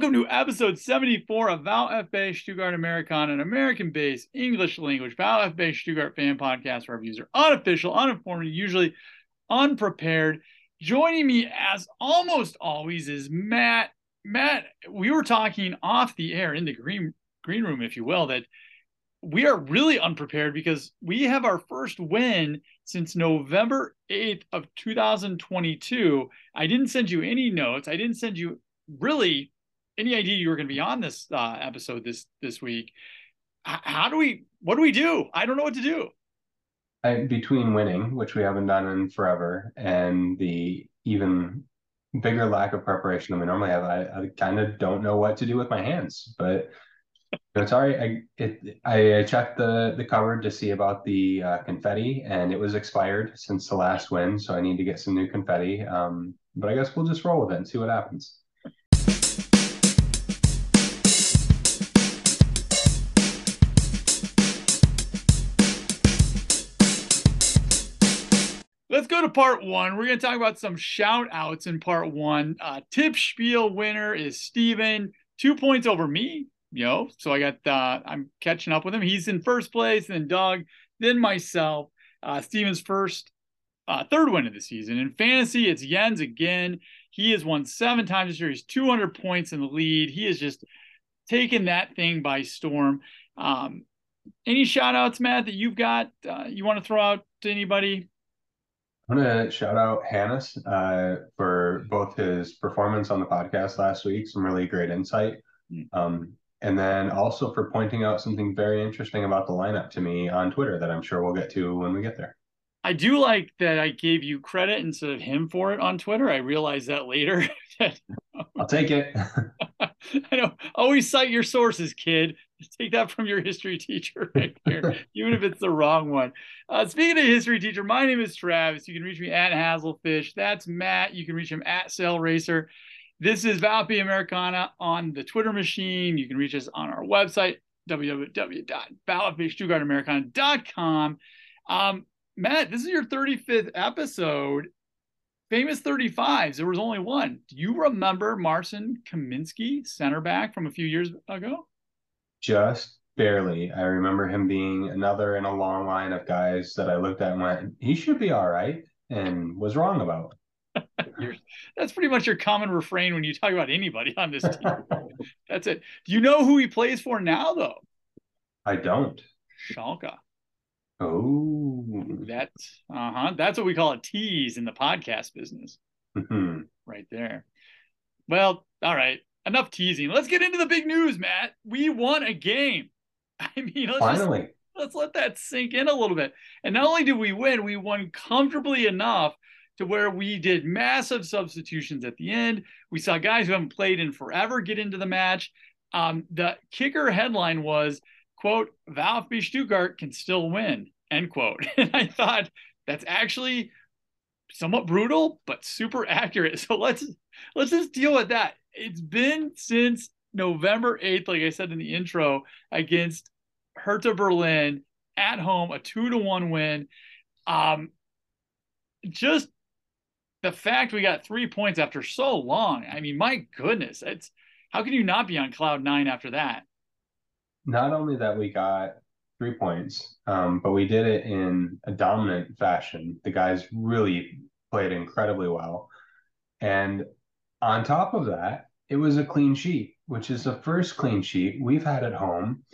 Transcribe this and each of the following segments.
Welcome to episode 74 of VfB Stuttgart Americana, an American based English language VfB Stuttgart fan podcast where reviews are unofficial, uninformed, usually unprepared. Joining me, as almost always, is Matt. Matt, we were talking off the air in the green green room, if you will, that we are really unprepared because we have our first win since November 8th of 2022. I didn't send you any notes. I didn't send you really any idea you were going to be on this uh, episode this this week. H- how do we? What do we do? I don't know what to do. I, between winning, which we haven't done in forever, and the even bigger lack of preparation than we normally have, I, I kind of don't know what to do with my hands. But it's all right. I it I checked the the cupboard to see about the uh, confetti, and it was expired since the last win, so I need to get some new confetti. Um, but I guess we'll just roll with it and see what happens. To part one. We're going to talk about some shout outs in part one. Uh, tip spiel winner is Steven, two points over me. You know, so I got, uh, I'm catching up with him. He's in first place, then Doug, then myself. Uh, Steven's first, uh, third win of the season. In fantasy, it's Jens again. He has won seven times this year. He's 200 points in the lead. He has just taken that thing by storm. Um, any shout outs, Matt, that you've got uh, you want to throw out to anybody? I want to shout out Hannes uh, for both his performance on the podcast last week, some really great insight. Hmm. Um, and then also for pointing out something very interesting about the lineup to me on Twitter that I'm sure we'll get to when we get there. I do like that I gave you credit instead of him for it on Twitter. I realized that later. I'll take it. I know. Always cite your sources, kid. Take that from your history teacher right here, even if it's the wrong one. Uh, speaking of history teacher, my name is Travis. You can reach me at Hazelfish. That's Matt. You can reach him at Sail Racer. This is VfB Americana on the Twitter machine. You can reach us on our website, www.vfbstuttgartamericana.com. Um, Matt, this is your 35th episode. Famous 35s. There was only one. Do you remember Marcin Kamiński, center back from a few years ago? Just barely. I remember him being another in a long line of guys that I looked at and went, he should be all right, and was wrong about. that's pretty much your common refrain when you talk about anybody on this team. that's it. Do you know who he plays for now, though? I don't. Schalke. Oh, That's uh huh. That's what we call a tease in the podcast business, Mhm. right there. Well, all right. Enough teasing. Let's get into the big news, Matt. We won a game. I mean, let's just finally. let's let that sink in a little bit. And not only did we win, we won comfortably enough to where we did massive substitutions at the end. We saw guys who haven't played in forever get into the match. Um, the kicker headline was, quote, VfB Stuttgart can still win, end quote. And I thought that's actually somewhat brutal, but super accurate. So let's let's just deal with that. It's been since November 8th, like I said in the intro, against Hertha Berlin at home, a two to one win. Um, just the fact we got three points after so long. I mean, my goodness, it's how can you not be on cloud nine after that? Not only that we got three points, um, but we did it in a dominant fashion. The guys really played incredibly well. And on top of that, it was a clean sheet, which is the first clean sheet we've had at home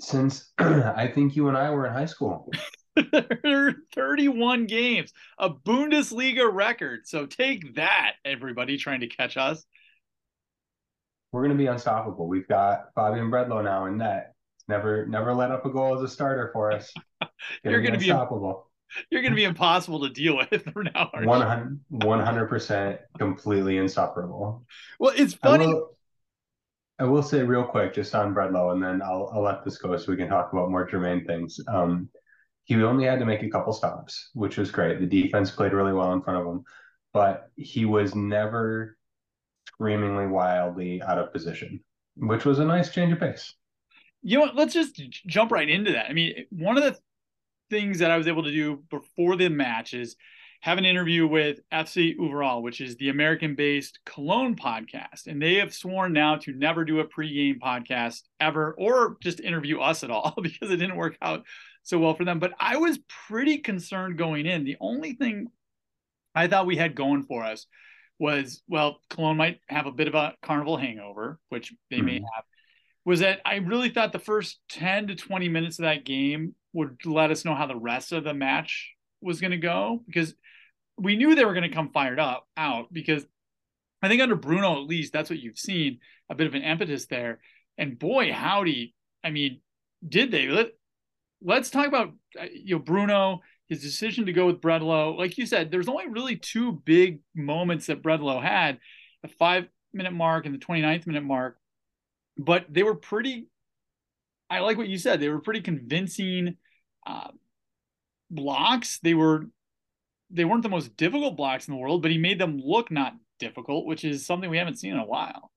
since I think you and I were in high school. 31 games, a Bundesliga record. So take that, everybody trying to catch us. We're going to be unstoppable. We've got Fabian Bredlow now in net. Never, never let up a goal as a starter for us. You're gonna be- unstoppable. You're going to be impossible to deal with from now on. 100 percent completely insufferable. Well, it's I funny. will, I will say real quick, just on Bredlow, and then I'll I'll let this go so we can talk about more germane things. Um, he only had to make a couple stops, which was great. The defense played really well in front of him, but he was never screamingly wildly out of position, which was a nice change of pace. you know what? Let's just jump right into that. I mean, one of the things that I was able to do before the match is have an interview with FC Overall, which is the American based Cologne podcast. And they have sworn now to never do a pregame podcast ever or just interview us at all because it didn't work out so well for them. But I was pretty concerned going in. The only thing I thought we had going for us was well, Cologne might have a bit of a carnival hangover, which they mm-hmm. may have. Was that I really thought the first 10 to 20 minutes of that game would let us know how the rest of the match was going to go because we knew they were going to come fired up out because I think under Bruno at least that's what you've seen a bit of an impetus there. And boy, howdy, I mean, did they? Let Let's talk about uh, you know Bruno his decision to go with Bredlow. Like you said, there's only really two big moments that Bredlow had, the five minute mark and the 29th minute mark, but they were pretty. I like what you said. They were pretty convincing uh, blocks. They were they weren't the most difficult blocks in the world, but he made them look not difficult, which is something we haven't seen in a while.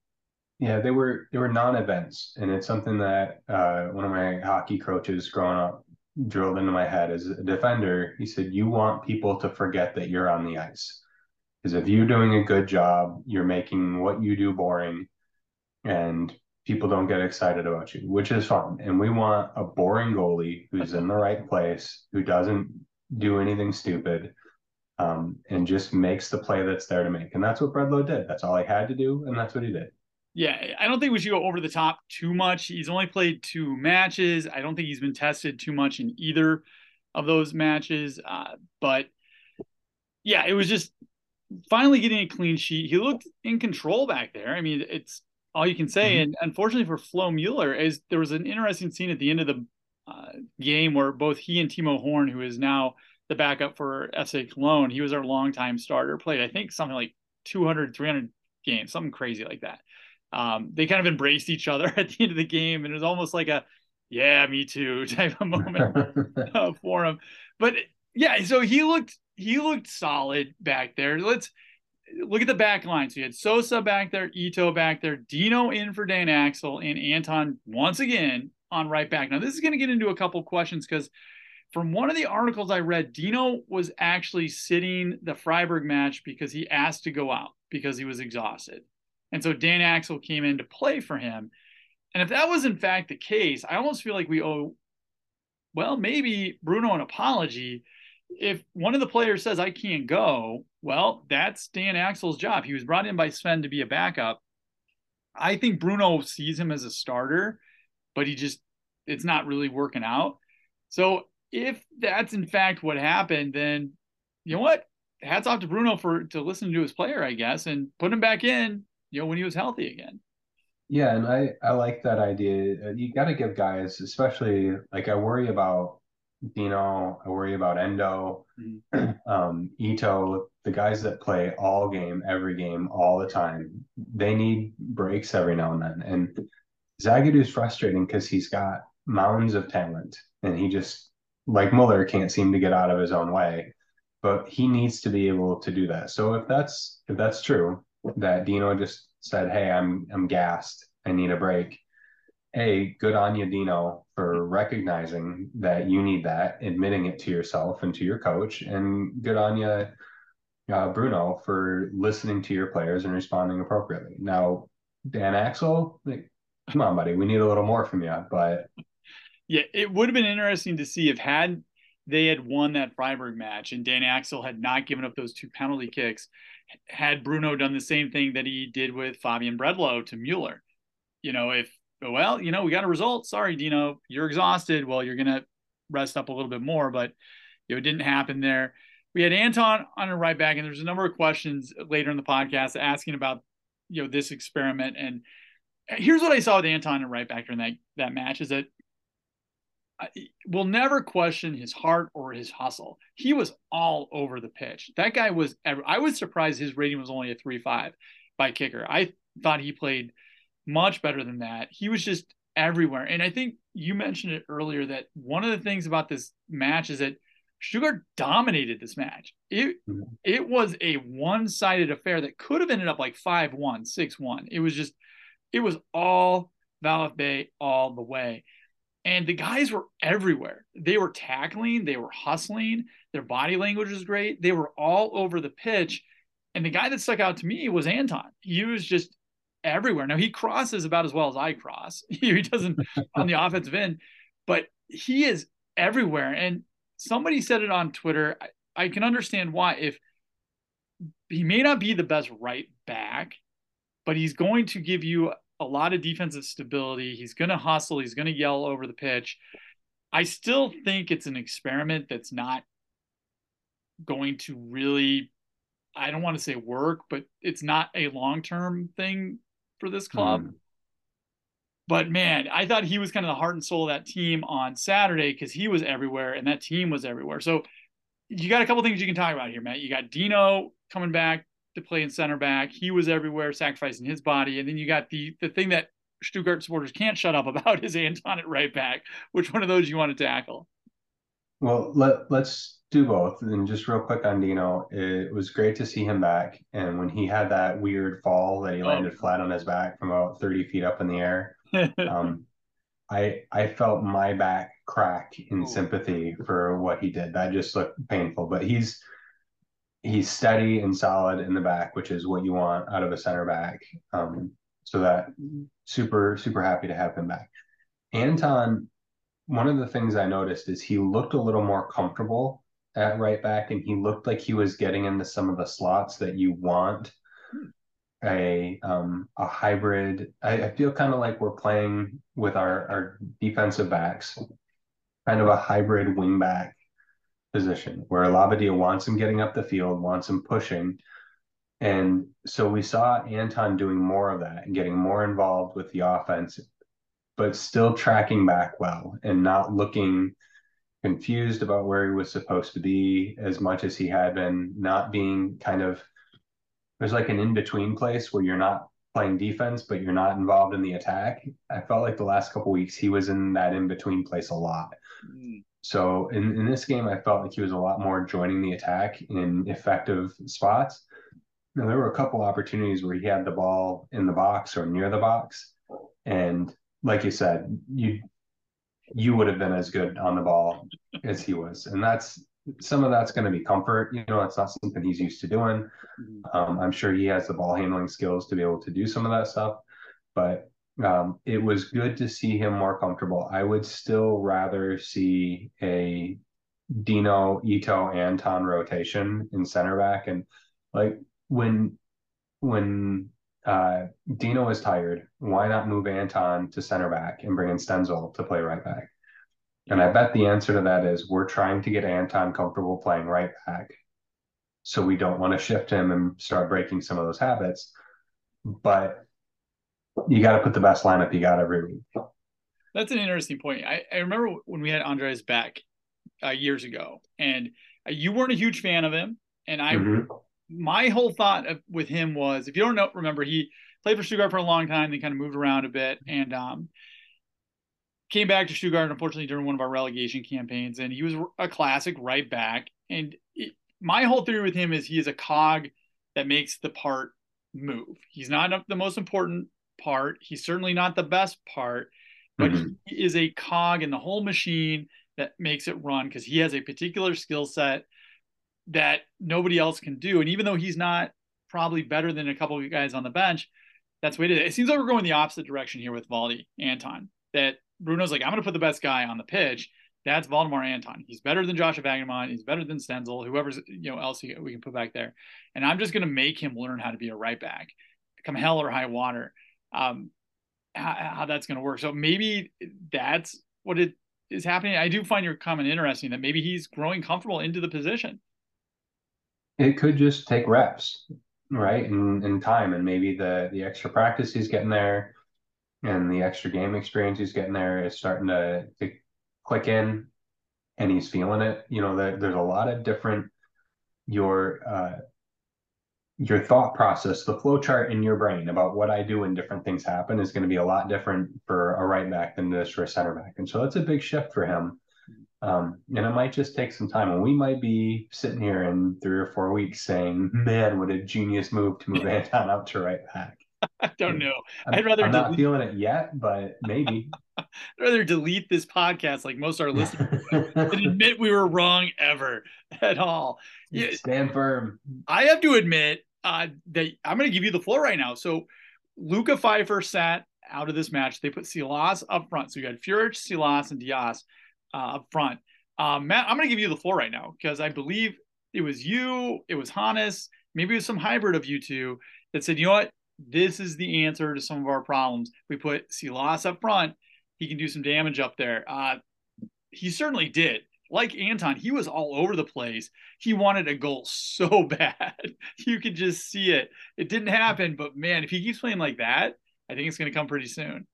Yeah, they were they were non-events, and it's something that uh, one of my hockey coaches growing up drilled into my head as a defender. He said, "You want people to forget that you're on the ice, because if you're doing a good job, you're making what you do boring, and people don't get excited about you, which is fine. And we want a boring goalie who's in the right place, who doesn't do anything stupid." um, and just makes the play that's there to make. And that's what Bredlow did. That's all he had to do, and that's what he did. Yeah, I don't think we should go over the top too much. He's only played two matches. I don't think he's been tested too much in either of those matches. Uh, but yeah, it was just finally getting a clean sheet. He looked in control back there. I mean, it's all you can say. Mm-hmm. And unfortunately for Flo Mueller, is there was an interesting scene at the end of the uh, game where both he and Timo Horn, who is now the backup for FC Cologne. He was our longtime starter, played, I think, something like 200, 300 games, something crazy like that. Um, they kind of embraced each other at the end of the game, and it was almost like a, yeah, me too type of moment uh, for him. But yeah, so he looked he looked solid back there. Let's look at the back line. So you had Sosa back there, Ito back there, Dino in for Dan Axel, and Anton once again on right back. Now this is going to get into a couple questions because from one of the articles I read, Dino was actually sitting the Freiburg match because he asked to go out because he was exhausted. And so Dan Axel came in to play for him. And if that was in fact the case, I almost feel like we owe, well, maybe Bruno an apology. If one of the players says, I can't go, well, that's Dan Axel's job. He was brought in by Sven to be a backup. I think Bruno sees him as a starter, but he just, it's not really working out. So if that's in fact what happened, then you know what? Hats off to Bruno for to listen to his player, I guess, and put him back in, you know, when he was healthy again. Yeah, and I I like that idea. Uh, you got to give guys, especially like I worry about Dino, I worry about Endo, mm-hmm. um, Ito, the guys that play all game, every game, all the time. They need breaks every now and then. And Zagadou's frustrating because he's got mounds of talent and he just like Muller, can't seem to get out of his own way, but he needs to be able to do that. So if that's if that's true, that Dino just said, "Hey, I'm I'm gassed. I need a break." Hey, good on you, Dino, for recognizing that you need that, admitting it to yourself and to your coach, and good on you, uh, Bruno, for listening to your players and responding appropriately. Now, Dan Axel, like, come on, buddy, we need a little more from you, but yeah, it would have been interesting to see if had they had won that Freiburg match and Dan Axel had not given up those two penalty kicks, had Bruno done the same thing that he did with Fabian Bredlow to Mueller. You know, if well, you know, we got a result. Sorry, Dino, you're exhausted. Well, you're gonna rest up a little bit more, but you know, it didn't happen there. We had Anton on a right back, and there's a number of questions later in the podcast asking about you know this experiment. And here's what I saw with Anton and right back during that that match is that we'll never question his heart or his hustle. He was all over the pitch. That guy was. I was surprised his rating was only a three five by kicker. I thought he played much better than that. He was just everywhere. And I think you mentioned it earlier that one of the things about this match is that Sugar dominated this match. It mm-hmm. it was a one sided affair that could have ended up like 5 1, 6 1. It was just, it was all VfB all the way. And the guys were everywhere. They were tackling, they were hustling, their body language was great. They were all over the pitch. And the guy that stuck out to me was Anton. He was just everywhere. Now he crosses about as well as I cross. he doesn't on the offensive end, but he is everywhere. And somebody said it on Twitter. I, I can understand why. If he may not be the best right back, but he's going to give you a lot of defensive stability. He's going to hustle. He's going to yell over the pitch. I still think it's an experiment that's not going to really, I don't want to say work, but it's not a long term thing for this club. Mm. But man, I thought he was kind of the heart and soul of that team on Saturday because he was everywhere and that team was everywhere. So you got a couple things you can talk about here, Matt. You got Dino coming back to play in center back. He was everywhere, sacrificing his body. And then you got the the thing that Stuttgart supporters can't shut up about is Anton at right back. Which one of those you want to tackle? Well, let let's do both. And just real quick on Dino, it was great to see him back. And when he had that weird fall that he oh. landed flat on his back from about 30 feet up in the air, um, I I felt my back crack in sympathy for what he did. That just looked painful. But he's he's steady and solid in the back, which is what you want out of a center back. Um, so that super super happy to have him back. Anton, one of the things I noticed is he looked a little more comfortable at right back, and he looked like he was getting into some of the slots that you want. A um, a hybrid. I, I feel kind of like we're playing with our our defensive backs, kind of a hybrid wing back position where Labbadia wants him getting up the field, wants him pushing. And so we saw Anton doing more of that and getting more involved with the offense, but still tracking back well and not looking confused about where he was supposed to be as much as he had been, not being kind of there's like an in between place where you're not playing defense, but you're not involved in the attack. I felt like the last couple weeks he was in that in between place a lot. Mm. So in, in this game, I felt like he was a lot more joining the attack in effective spots. Now, there were a couple opportunities where he had the ball in the box or near the box. And like you said, you you would have been as good on the ball as he was. And that's some of that's going to be comfort. You know, it's not something he's used to doing. Mm-hmm. Um, I'm sure he has the ball handling skills to be able to do some of that stuff. But um, it was good to see him more comfortable. I would still rather see a Dino, Ito, Anton rotation in center back. And like when when uh, Dino is tired, why not move Anton to center back and bring in Stenzel to play right back? And I bet the answer to that is we're trying to get Anton comfortable playing right back. So we don't want to shift him and start breaking some of those habits. But you got to put the best lineup you got every week. That's an interesting point. I, I remember when we had Andreas Beck uh, years ago, and uh, you weren't a huge fan of him, and I, mm-hmm. My whole thought of, with him was, if you don't know, remember he played for Stuttgart for a long time, then kind of moved around a bit, and um, came back to Stuttgart, unfortunately, during one of our relegation campaigns, and he was a classic right back. And it, my whole theory with him is he is a cog that makes the part move. He's not the most important part. He's certainly not the best part, but mm-hmm. he is a cog in the whole machine that makes it run because he has a particular skill set that nobody else can do. And even though he's not probably better than a couple of guys on the bench, that's it is. It seems like we're going the opposite direction here with Valdi Anton. That Bruno's like, I'm going to put the best guy on the pitch. That's Waldemar Anton. He's better than Josha Vagnoman. He's better than Stenzel, whoever's you know else we can put back there. And I'm just going to make him learn how to be a right back, come hell or high water um, how, how that's going to work. So maybe that's what it is happening. I do find your comment interesting that maybe he's growing comfortable into the position. It could just take reps, right, and, and time, and maybe the the extra practice he's getting there, and the extra game experience he's getting there is starting to, to click in, and he's feeling it. You know, there, there's a lot of different your uh, your thought process, the flow chart in your brain about what I do when different things happen is going to be a lot different for a right back than it is for a center back. And so that's a big shift for him. Um, and it might just take some time. And we might be sitting here in three or four weeks saying, man, what a genius move to move Anton out to right back. I don't know. I'm, I'd rather I'm not feeling it yet, but maybe. I'd rather delete this podcast like most of our listeners than admit we were wrong ever at all. Yeah, Stand firm. I have to admit uh, that I'm going to give you the floor right now. So Luca Pfeiffer sat out of this match. They put Silas up front. So you got Führich, Silas, and Dias uh, up front. Uh, Matt, I'm going to give you the floor right now because I believe it was you, it was Hannes, maybe it was some hybrid of you two that said, you know what, this is the answer to some of our problems. We put Silas up front. He can do some damage up there. Uh, he certainly did. Like Anton, he was all over the place. He wanted a goal so bad. you could just see it. It didn't happen, but man, if he keeps playing like that, I think it's going to come pretty soon.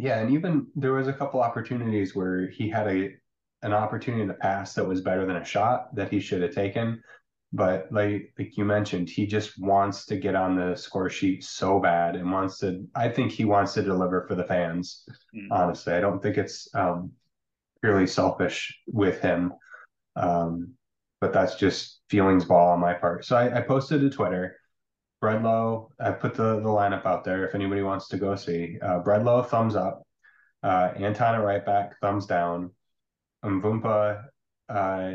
Yeah, and even there was a couple opportunities where he had a an opportunity in the past that was better than a shot that he should have taken. But like like you mentioned, he just wants to get on the score sheet so bad and wants to. I think he wants to deliver for the fans. Mm-hmm. Honestly, I don't think it's um, purely selfish with him. Um, but that's just feelings ball on my part. So I, I posted to Twitter. Bredlow, I put the, the lineup out there if anybody wants to go see. Uh, Bredlow, thumbs up. Uh, Anton at right back, thumbs down. Mvumpa, uh,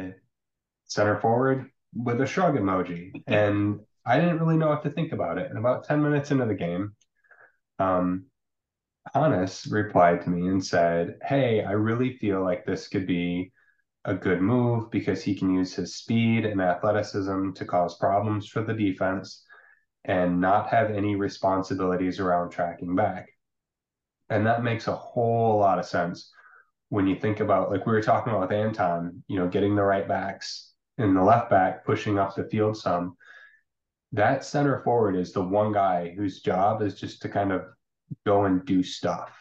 center forward with a shrug emoji. And I didn't really know what to think about it. And about 10 minutes into the game, um, Hannes replied to me and said, Hey, I really feel like this could be a good move because he can use his speed and athleticism to cause problems for the defense and not have any responsibilities around tracking back. And that makes a whole lot of sense when you think about, like we were talking about with Anton, you know, getting the right backs and the left back pushing up the field some. That center forward is the one guy whose job is just to kind of go and do stuff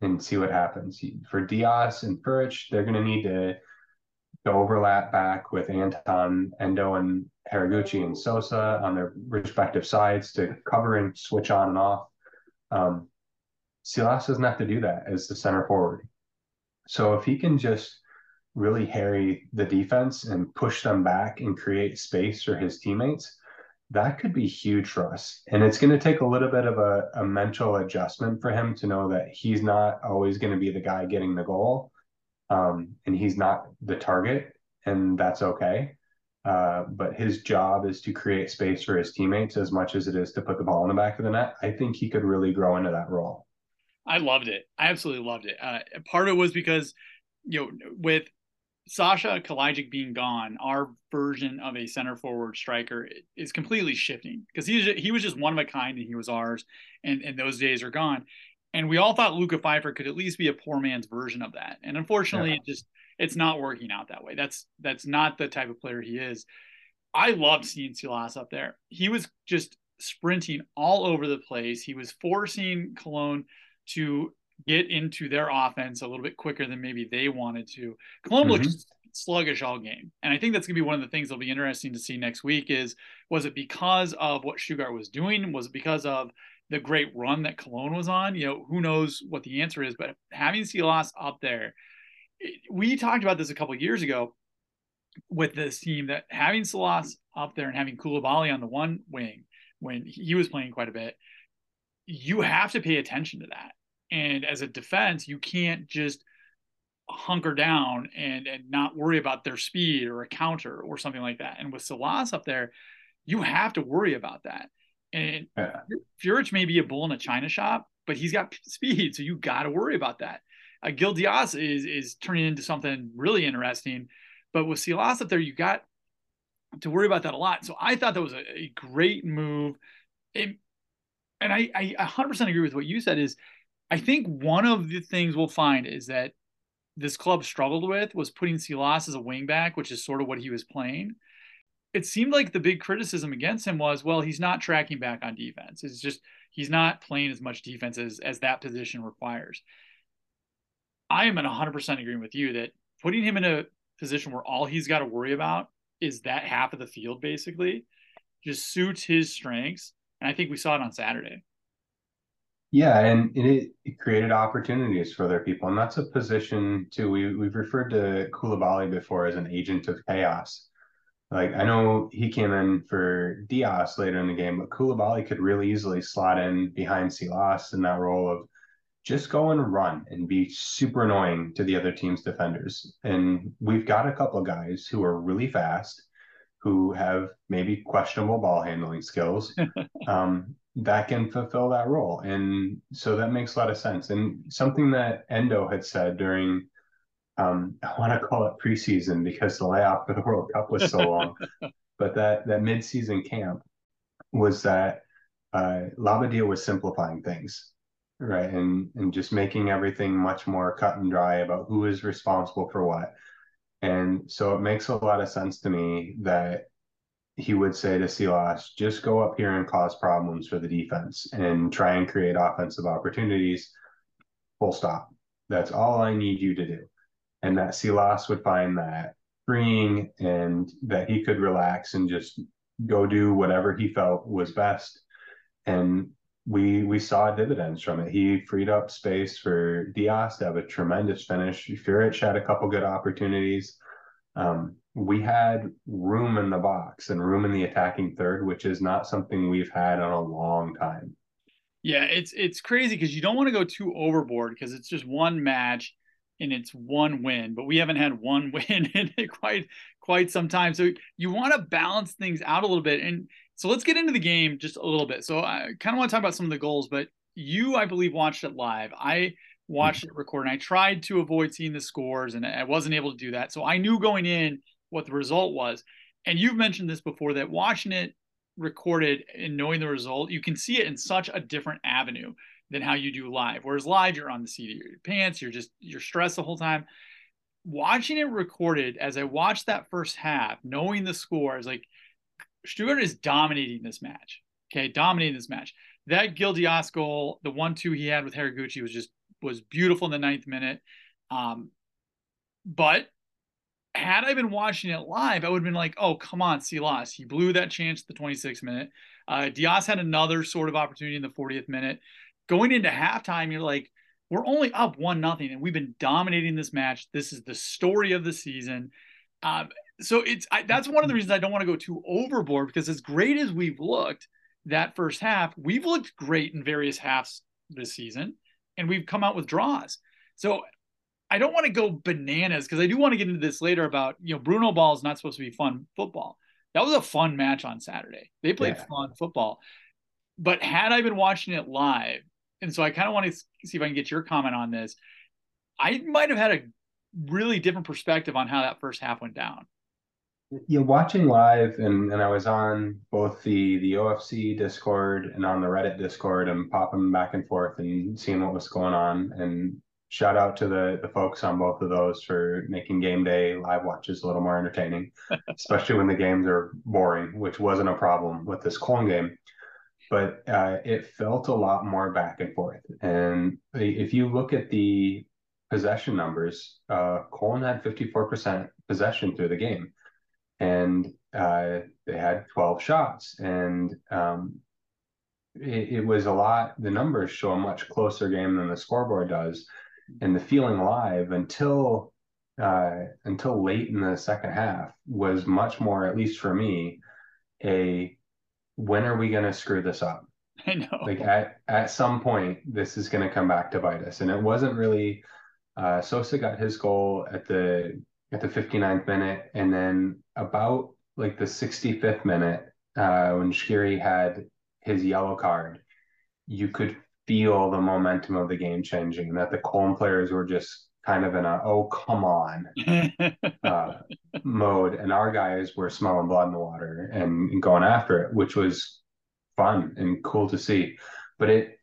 and see what happens. For Dias and Führich, they're going to need to, to overlap back with Anton, Endo, and Haraguchi and Sosa on their respective sides to cover and switch on and off. Um, Silas doesn't have to do that as the center forward. So if he can just really harry the defense and push them back and create space for his teammates, that could be huge for us. And it's going to take a little bit of a, a mental adjustment for him to know that he's not always going to be the guy getting the goal. Um, and he's not the target, and that's okay. Uh, but his job is to create space for his teammates as much as it is to put the ball in the back of the net. I think he could really grow into that role. I loved it. I absolutely loved it. Uh, part of it was because, you know, with Sasha Kalajdzic being gone, our version of a center forward striker is completely shifting because he he was just one of a kind and he was ours, and and those days are gone. And we all thought Luca Pfeiffer could at least be a poor man's version of that, and unfortunately, yeah. it just it's not working out that way. That's that's not the type of player he is. I loved seeing Silas up there. He was just sprinting all over the place. He was forcing Cologne to get into their offense a little bit quicker than maybe they wanted to. Cologne mm-hmm. looked sluggish all game. And I think that's going to be one of the things that'll be interesting to see next week is was it because of what Stuttgart was doing? Was it because of the great run that Cologne was on? You know, who knows what the answer is, but having Silas up there, we talked about this a couple years ago with this team that having Silas up there and having Coulibaly on the one wing when he was playing quite a bit, you have to pay attention to that. And as a defense, you can't just hunker down and and not worry about their speed or a counter or something like that. And with Silas up there, you have to worry about that. And yeah. Führich may be a bull in a china shop, but he's got speed, so you got to worry about that. Uh, Gil Dias is is turning into something really interesting, but with Silas up there, you got to worry about that a lot. So I thought that was a, a great move. It, and I, I 100% agree with what you said is I think one of the things we'll find is that this club struggled with was putting Silas as a wingback, which is sort of what he was playing. It seemed like the big criticism against him was, well, he's not tracking back on defense. It's just he's not playing as much defense as, as that position requires. I am in 100% agreeing with you that putting him in a position where all he's got to worry about is that half of the field, basically, just suits his strengths. And I think we saw it on Saturday. Yeah, and it, it created opportunities for other people, and that's a position too. We we've referred to Coulibaly before as an agent of chaos. Like I know he came in for Dias later in the game, but Coulibaly could really easily slot in behind Silas in that role of just go and run and be super annoying to the other team's defenders. And we've got a couple of guys who are really fast, who have maybe questionable ball handling skills, um, that can fulfill that role. And so that makes a lot of sense. And something that Endo had said during um, I want to call it preseason because the layoff for the World Cup was so long. but that that midseason camp was that uh, Labbadia was simplifying things, right, and and just making everything much more cut and dry about who is responsible for what. And so it makes a lot of sense to me that he would say to Silas, just go up here and cause problems for the defense and try and create offensive opportunities. Full stop. That's all I need you to do and that Silas would find that freeing and that he could relax and just go do whatever he felt was best. And we we saw dividends from it. He freed up space for Dias to have a tremendous finish. Führich had a couple good opportunities. Um, we had room in the box and room in the attacking third, which is not something we've had in a long time. Yeah, it's it's crazy because you don't want to go too overboard because it's just one match and it's one win, but we haven't had one win in quite quite some time. So you want to balance things out a little bit. And so let's get into the game just a little bit. So I kind of want to talk about some of the goals, but you, I believe, watched it live. I watched it recorded. I tried to avoid seeing the scores, and I wasn't able to do that. So I knew going in what the result was. And you've mentioned this before that watching it recorded and knowing the result, you can see it in such a different avenue than how you do live. Whereas live, you're on the seat of your pants, you're just you're stressed the whole time. Watching it recorded, as I watched that first half, knowing the score, I was like, Stuttgart is dominating this match. Okay, dominating this match. That Gil Dias goal, the one-two he had with Haraguchi was just was beautiful in the ninth minute. Um, but had I been watching it live, I would have been like, oh, come on, Silas. He blew that chance at the 26th minute. Uh, Dias had another sort of opportunity in the 40th minute going into halftime, you're like, we're only up one nothing, and we've been dominating this match. This is the story of the season. Um, so it's I, that's one of the reasons I don't want to go too overboard because as great as we've looked that first half, we've looked great in various halves this season, and we've come out with draws. So I don't want to go bananas because I do want to get into this later about you know Bruno ball is not supposed to be fun football. That was a fun match on Saturday. They played yeah. fun football. But had I been watching it live, and so I kind of want to see if I can get your comment on this. I might have had a really different perspective on how that first half went down. Yeah, watching live, and and I was on both the the OFC Discord and on the Reddit Discord, and popping back and forth and seeing what was going on. And shout out to the the folks on both of those for making game day live watches a little more entertaining, especially when the games are boring, which wasn't a problem with this Cologne game but uh, it felt a lot more back and forth. And if you look at the possession numbers, uh, Cologne had 54% possession through the game, and uh, they had 12 shots. And um, it, it, was a lot, the numbers show a much closer game than the scoreboard does. And the feeling live until uh, until late in the second half was much more, at least for me, a when are we going to screw this up? I know. Like at at some point, this is going to come back to bite us. And it wasn't really. Uh, Sosa got his goal at the at the 59th minute, and then about like the 65th minute, uh, when Skhiri had his yellow card, you could feel the momentum of the game changing. and That the Cologne players were just kind of in a oh come on uh, mode, and our guys were smelling blood in the water and, and going after it, which was fun and cool to see. But it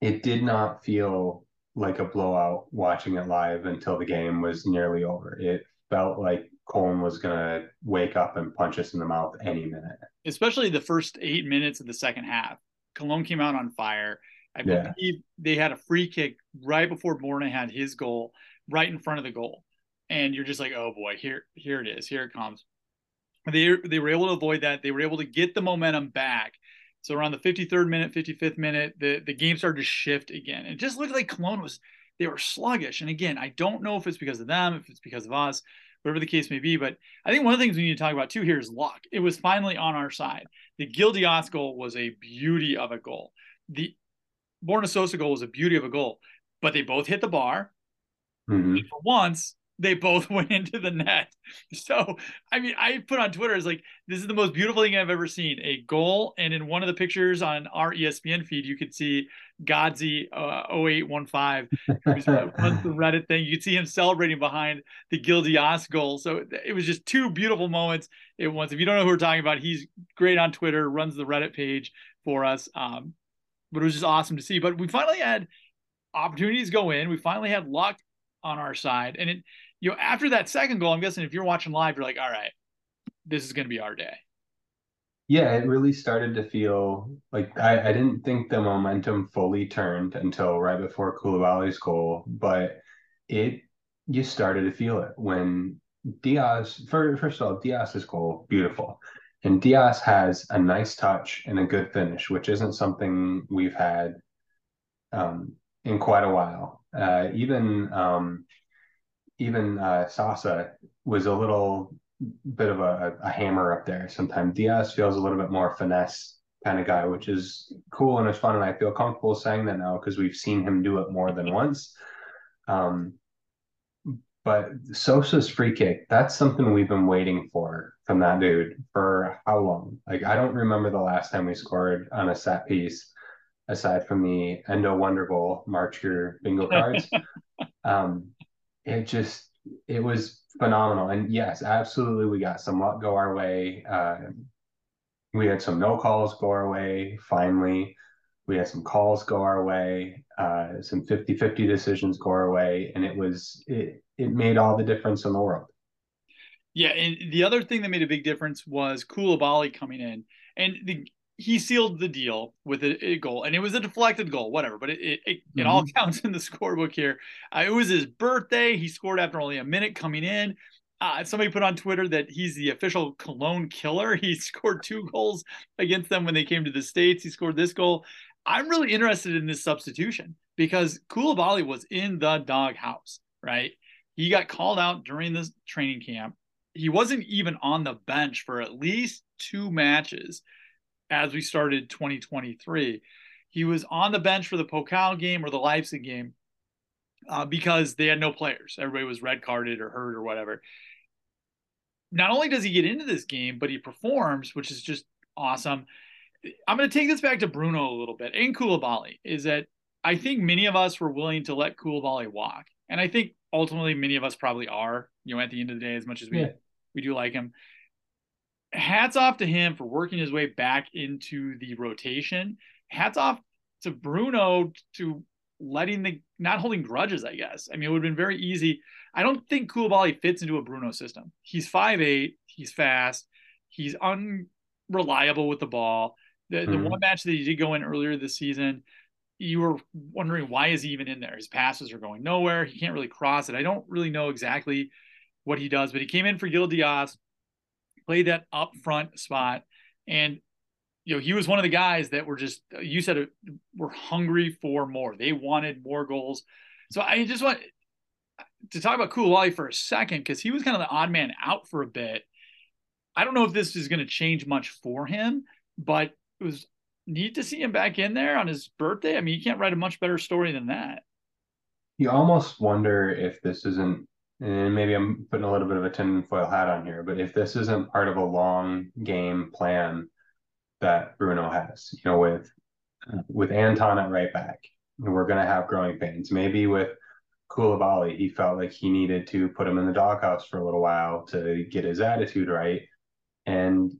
it did not feel like a blowout watching it live until the game was nearly over. It felt like Cologne was gonna wake up and punch us in the mouth any minute. Especially the first eight minutes of the second half. Cologne came out on fire. I believe they had a free kick right before Borna had his goal, right in front of the goal, and you're just like, oh boy, here here it is, here it comes. They they were able to avoid that. They were able to get the momentum back. So around the 53rd minute, 55th minute, the the game started to shift again. It just looked like Cologne was they were sluggish. And again, I don't know if it's because of them, if it's because of us. whatever the case may be. But I think one of the things we need to talk about too here is luck. It was finally on our side. The Gil Dias goal was a beauty of a goal. The Borna Sosa goal was a beauty of a goal, but they both hit the bar. Mhm. For once, they both went into the net. So, I mean, I put on Twitter, it's like, this is the most beautiful thing I've ever seen a goal. And in one of the pictures on our ESPN feed, you could see Godzi uh, 0815, who's uh, runs the Reddit thing. You could see him celebrating behind the Gil Dias goal. So it was just two beautiful moments at once. If you don't know who we're talking about, he's great on Twitter, runs the Reddit page for us. Um, but it was just awesome to see. But we finally had opportunities go in. We finally had luck on our side. And it, you know, after that second goal, I'm guessing if you're watching live, you're like, all right, this is going to be our day. Yeah, it really started to feel like I, I didn't think the momentum fully turned until right before Coulibaly's goal, but it you started to feel it when Dias for, first of all, Dias's goal, beautiful. And Dias has a nice touch and a good finish, which isn't something we've had um, in quite a while. Uh, even um, even uh, Sasa was a little bit of a, a hammer up there. Sometimes Dias feels a little bit more finesse kind of guy, which is cool and it's fun. And I feel comfortable saying that now because we've seen him do it more than once. Um, but Sosa's free kick, that's something we've been waiting for from that dude for how long? Like, I don't remember the last time we scored on a set piece aside from the Endo Wonder Bowl March your bingo cards. um, it just, it was phenomenal. And yes, absolutely, we got some luck go our way. Uh, we had some no calls go our way finally. We had some calls go our way, uh, some 50 50 decisions go our way. And it was, it, it made all the difference in the world. Yeah. And the other thing that made a big difference was Coulibaly coming in. And the, he sealed the deal with a, a, goal, and it was a deflected goal, whatever. But it it, it, mm-hmm. it all counts in the scorebook here. Uh, it was his birthday. He scored after only a minute coming in. Uh, somebody put on Twitter that he's the official Cologne killer. He scored two goals against them when they came to the states. He scored this goal. I'm really interested in this substitution because Coulibaly was in the doghouse, right? He got called out during this training camp. He wasn't even on the bench for at least two matches as we started 2023. He was on the bench for the Pokal game or the Leipzig game uh, because they had no players. Everybody was red carded or hurt or whatever. Not only does he get into this game, but he performs, which is just awesome. I'm going to take this back to Bruno a little bit and Coulibaly. Is that I think many of us were willing to let Coulibaly walk, and I think ultimately many of us probably are. You know, at the end of the day, as much as we yeah. we do like him, hats off to him for working his way back into the rotation. Hats off to Bruno to letting the not holding grudges, I guess. I mean, it would have been very easy. I don't think Coulibaly fits into a Bruno system. He's 5'8, he's fast, he's unreliable with the ball. The, mm-hmm. the one match that he did go in earlier this season, you were wondering why is he even in there? His passes are going nowhere. He can't really cross it. I don't really know exactly what he does, but he came in for Gil Dias play that up front spot. And, you know, he was one of the guys that were just, you said, it, were hungry for more. They wanted more goals. So I just want to talk about Coulibaly for a second because he was kind of the odd man out for a bit. I don't know if this is going to change much for him, but it was neat to see him back in there on his birthday. I mean, you can't write a much better story than that. You almost wonder if this isn't and maybe I'm putting a little bit of a tinfoil hat on here, but if this isn't part of a long game plan that Bruno has, you know, with with Anton at right back, we're going to have growing pains. Maybe with Coulibaly, he felt like he needed to put him in the doghouse for a little while to get his attitude right, and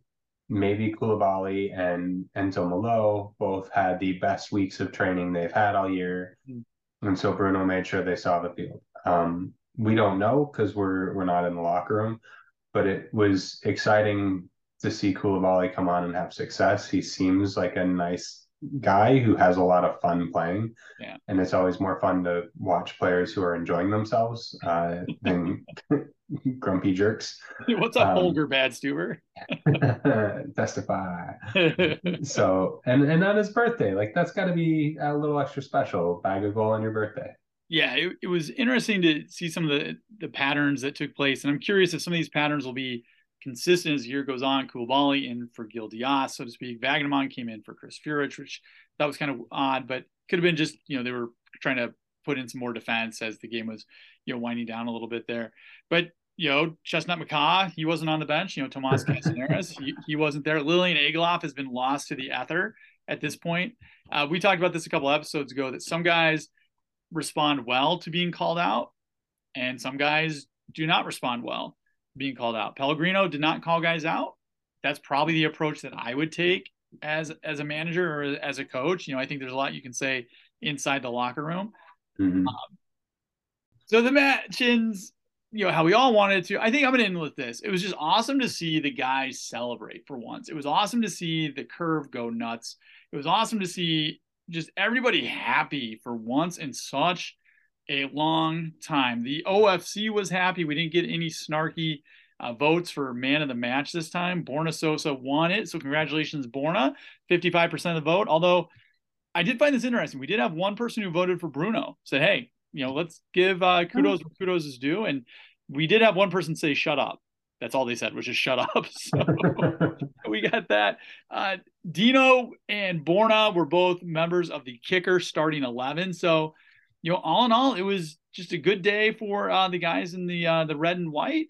maybe Coulibaly and Enzo Millot both had the best weeks of training they've had all year, mm-hmm. and so Bruno made sure they saw the field. Um, we don't know because we're we're not in the locker room, but it was exciting to see Coulibaly come on and have success. He seems like a nice guy who has a lot of fun playing. Yeah. And it's always more fun to watch players who are enjoying themselves uh, than grumpy jerks. What's up, um, Holger Badstuber? testify. so, and and on his birthday, like that's got to be a little extra special. Bag a goal on your birthday. yeah, it, it was interesting to see some of the the patterns that took place, and I'm curious if some of these patterns will be consistent as the year goes on. Coulibaly in for Gil Dias, so to speak. Vagnoman came in for Chris Führich, which that was kind of odd, but could have been just you know they were trying to put in some more defense as the game was you know winding down a little bit there. But you know, Chestnut McCaw, he wasn't on the bench. You know, Tomas Casaneras, he, he wasn't there. Lilian Egloff has been lost to the ether at this point. Uh, we talked about this a couple episodes ago that some guys respond well to being called out, and some guys do not respond well being called out. Pellegrino did not call guys out. That's probably the approach that I would take as as a manager or as a coach. You know, I think there's a lot you can say inside the locker room. Mm-hmm. Um, so the matchings, you know, how we all wanted to. I think I'm gonna end with this. It was just awesome to see the guys celebrate for once. It was awesome to see the curve go nuts. It was awesome to see just everybody happy for once in such a long time. The OFC was happy. We didn't get any snarky uh, votes for man of the match this time. Borna Sosa won it. So congratulations, Borna. 55% of the vote. Although I did find this interesting. We did have one person who voted for Bruno, said, hey, you know, let's give uh, kudos where kudos is due. And we did have one person say, shut up. That's all they said, which is shut up. So we got that. Uh, Dino and Borna were both members of the kicker starting 11. So, you know, all in all, it was just a good day for uh, the guys in the uh, the red and white.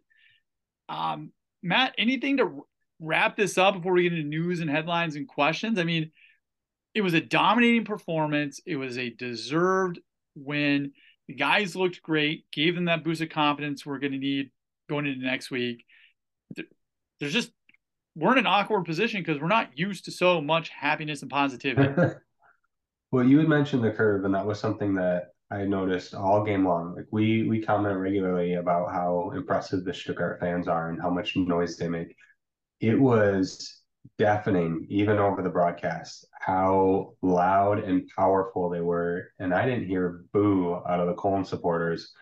Um, Matt, anything to wrap this up before we get into news and headlines and questions? I mean, it was a dominating performance. It was a deserved win. The guys looked great, gave them that boost of confidence we're going to need going into next week. There's just we're in an awkward position because we're not used to so much happiness and positivity. well, you had mentioned the curve, and that was something that I noticed all game long. Like we we comment regularly about how impressive the Stuttgart fans are and how much noise they make. It was deafening, even over the broadcast, how loud and powerful they were. And I didn't hear boo out of the Cologne supporters.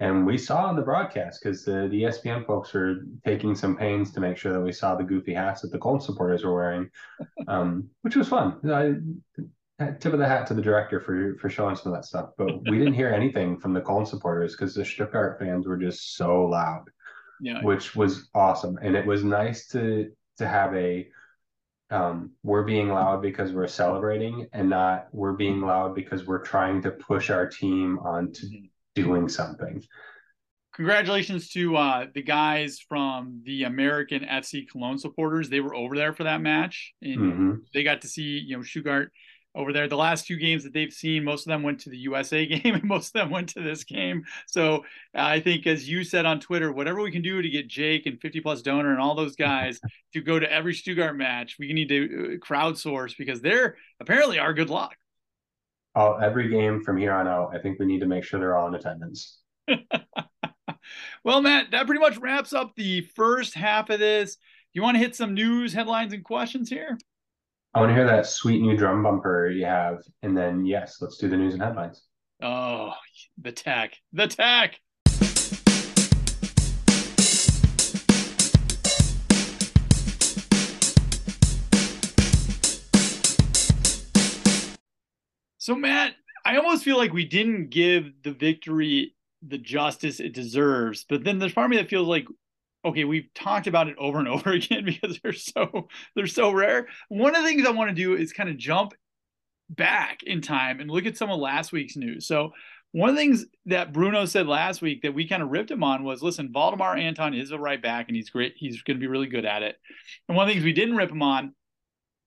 And we saw on the broadcast because the, the ESPN folks were taking some pains to make sure that we saw the goofy hats that the Cologne supporters were wearing, um, which was fun. I, tip of the hat to the director for for showing some of that stuff. But we didn't hear anything from the Cologne supporters because the Stuttgart fans were just so loud, yeah. which was awesome. And it was nice to to have a um, we're being loud because we're celebrating and not we're being loud because we're trying to push our team onto mm-hmm. doing something. Congratulations to uh, the guys from the American FC Cologne supporters. They were over there for that match, and mm-hmm. they got to see you know Stuttgart over there. The last two games that they've seen, most of them went to the USA game and most of them went to this game. So uh, I think, as you said on Twitter, whatever we can do to get Jake and 50 plus donor and all those guys to go to every Stuttgart match, we need to uh, crowdsource because they're apparently our good luck. Oh, every game from here on out, I think we need to make sure they're all in attendance. well, Matt, that pretty much wraps up the first half of this. You want to hit some news, headlines, and questions here? I want to hear that sweet new drum bumper you have. And then, yes, let's do the news and headlines. Oh, the tech, the tech. So, Matt, I almost feel like we didn't give the victory the justice it deserves. But then there's part of me that feels like okay, we've talked about it over and over again because they're so they're so rare. One of the things I want to do is kind of jump back in time and look at some of last week's news. So one of the things that Bruno said last week that we kind of ripped him on was, listen, Waldemar Anton is a right back and he's great. He's going to be really good at it. And one of the things we didn't rip him on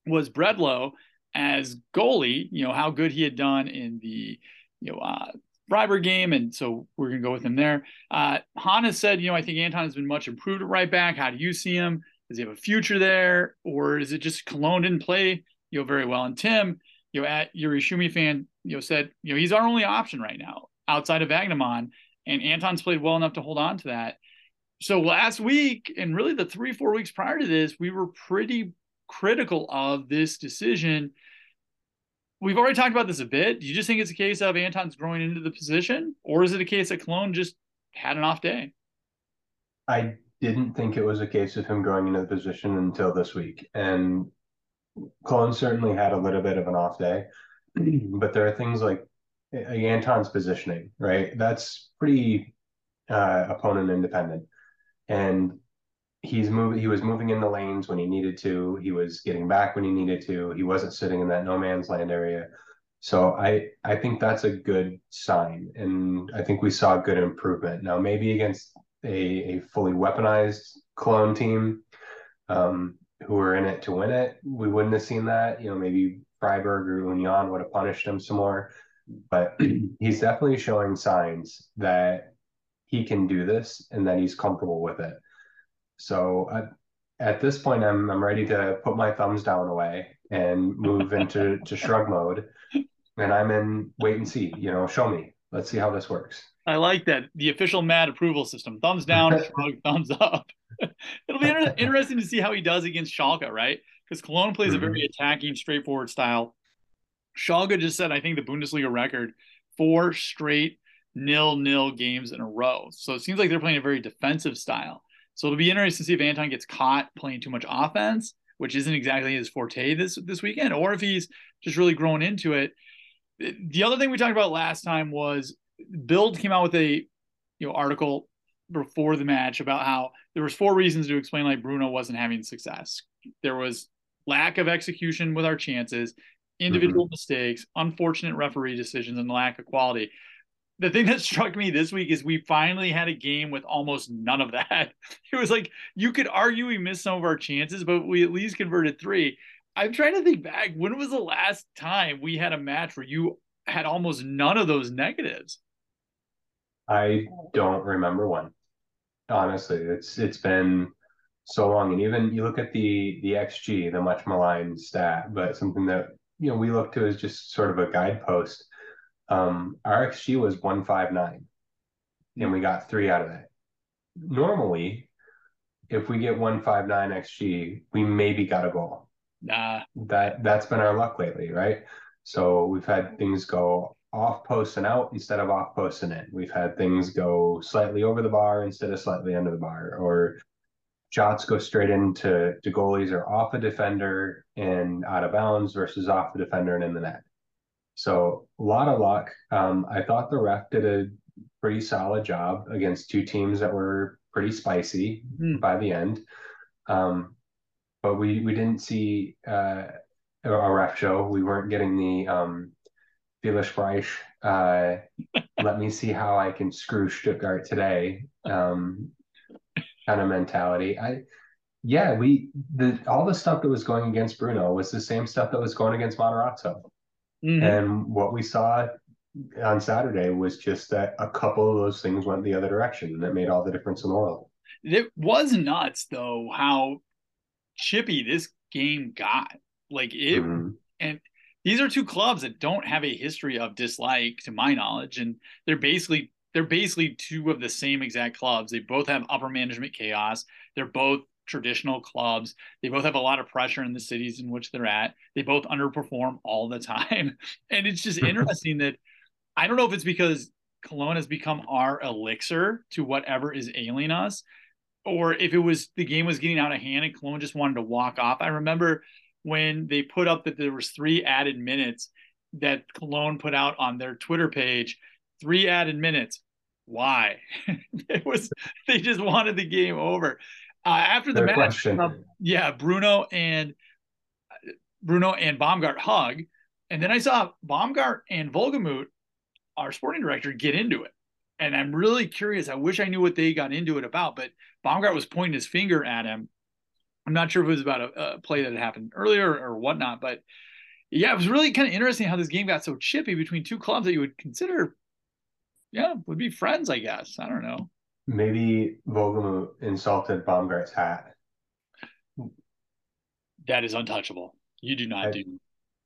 was Bredlow as goalie. You know how good he had done in the you know uh, Freiburg game, and so we're gonna go with him there. Uh, Hana said, you know, I think Anton has been much improved at right back. How do you see him? Does he have a future there, or is it just Cologne didn't play, you know, very well? And Tim, you know, at your Ishumi fan, you know, said, you know, he's our only option right now outside of Vagnoman, and Anton's played well enough to hold on to that. So last week, and really the three four weeks prior to this, we were pretty critical of this decision we've already talked about this a bit. Do you just think it's a case of Anton's growing into the position, or is it a case that Cologne just had an off day? I didn't think it was a case of him growing into the position until this week. And Cologne certainly had a little bit of an off day. but there are things like Anton's positioning, right? That's pretty uh, opponent independent, and he's moving. He was moving in the lanes when he needed to. He was getting back when he needed to. He wasn't sitting in that no man's land area. So I I think that's a good sign, and I think we saw good improvement. Now maybe against a, a fully weaponized clone team um, who were in it to win it, we wouldn't have seen that. You know, maybe Freiburg or Union would have punished him some more, but he's definitely showing signs that he can do this and that he's comfortable with it. So uh, at this point, I'm I'm ready to put my thumbs down away and move into to shrug mode, and I'm in wait and see. You know, show me. Let's see how this works. I like that the official Matt approval system: thumbs down, shrug, thumbs up. It'll be inter- interesting to see how he does against Schalke, right? Because Cologne plays mm-hmm. a very attacking, straightforward style. Schalke just said, I think the Bundesliga record four straight nil nil games in a row. So it seems like they're playing a very defensive style. So it'll be interesting to see if Anton gets caught playing too much offense, which isn't exactly his forte this this weekend, or if he's just really grown into it. The other thing we talked about last time was Bild came out with a you know article before the match about how there was four reasons to explain like Bruno wasn't having success. There was lack of execution with our chances, individual mm-hmm. mistakes, unfortunate referee decisions, and lack of quality the thing that struck me this week is we finally had a game with almost none of that. It was like you could argue we missed some of our chances, but we at least converted three. I'm trying to think back. When was the last time we had a match where you had almost none of those negatives? I don't remember one. Honestly, it's it's been so long, and even you look at the the xG, the much maligned stat, but something that you know we look to as just sort of a guidepost um, our XG was 159, and we got three out of that. Normally, if we get 159 XG, we maybe got a goal. Nah. That that's been our luck lately, right? So we've had things go off post and out instead of off post and in. We've had things go slightly over the bar instead of slightly under the bar, or shots go straight into to goalies or off a defender and out of bounds versus off the defender and in the net. So a lot of luck. Um, I thought the ref did a pretty solid job against two teams that were pretty spicy mm. by the end. Um, but we we didn't see uh, a ref show. We weren't getting the um, Felix Brych. Uh, let me see how I can screw Stuttgart today. Um, kind of mentality. I yeah, we the all the stuff that was going against Bruno was the same stuff that was going against Matarazzo. Mm-hmm. And what we saw on Saturday was just that a couple of those things went the other direction, and that made all the difference in the world. It was nuts, though, how chippy this game got. Like it, mm-hmm. and these are two clubs that don't have a history of dislike, to my knowledge, and they're basically they're basically two of the same exact clubs. They both have upper management chaos. They're both traditional clubs. They both have a lot of pressure in the cities in which they're at. They both underperform all the time. And it's just mm-hmm. interesting that I don't know if it's because Cologne has become our elixir to whatever is ailing us, or if it was the game was getting out of hand and Cologne just wanted to walk off. I remember when they put up that there was three added minutes that Cologne put out on their Twitter page, three added minutes. Why? it was they just wanted the game over. Uh, after the Fair match, uh, yeah, Bruno and Bruno and Baumgart hug, and then I saw Baumgart and Wohlgemuth, our sporting director, get into it. And I'm really curious. I wish I knew what they got into it about, but Baumgart was pointing his finger at him. I'm not sure if it was about a, a play that had happened earlier or whatnot, but yeah, it was really kind of interesting how this game got so chippy between two clubs that you would consider, yeah, would be friends, I guess. I don't know. Maybe Wohlgemuth insulted Baumgart's hat. That is untouchable. You do not I, do.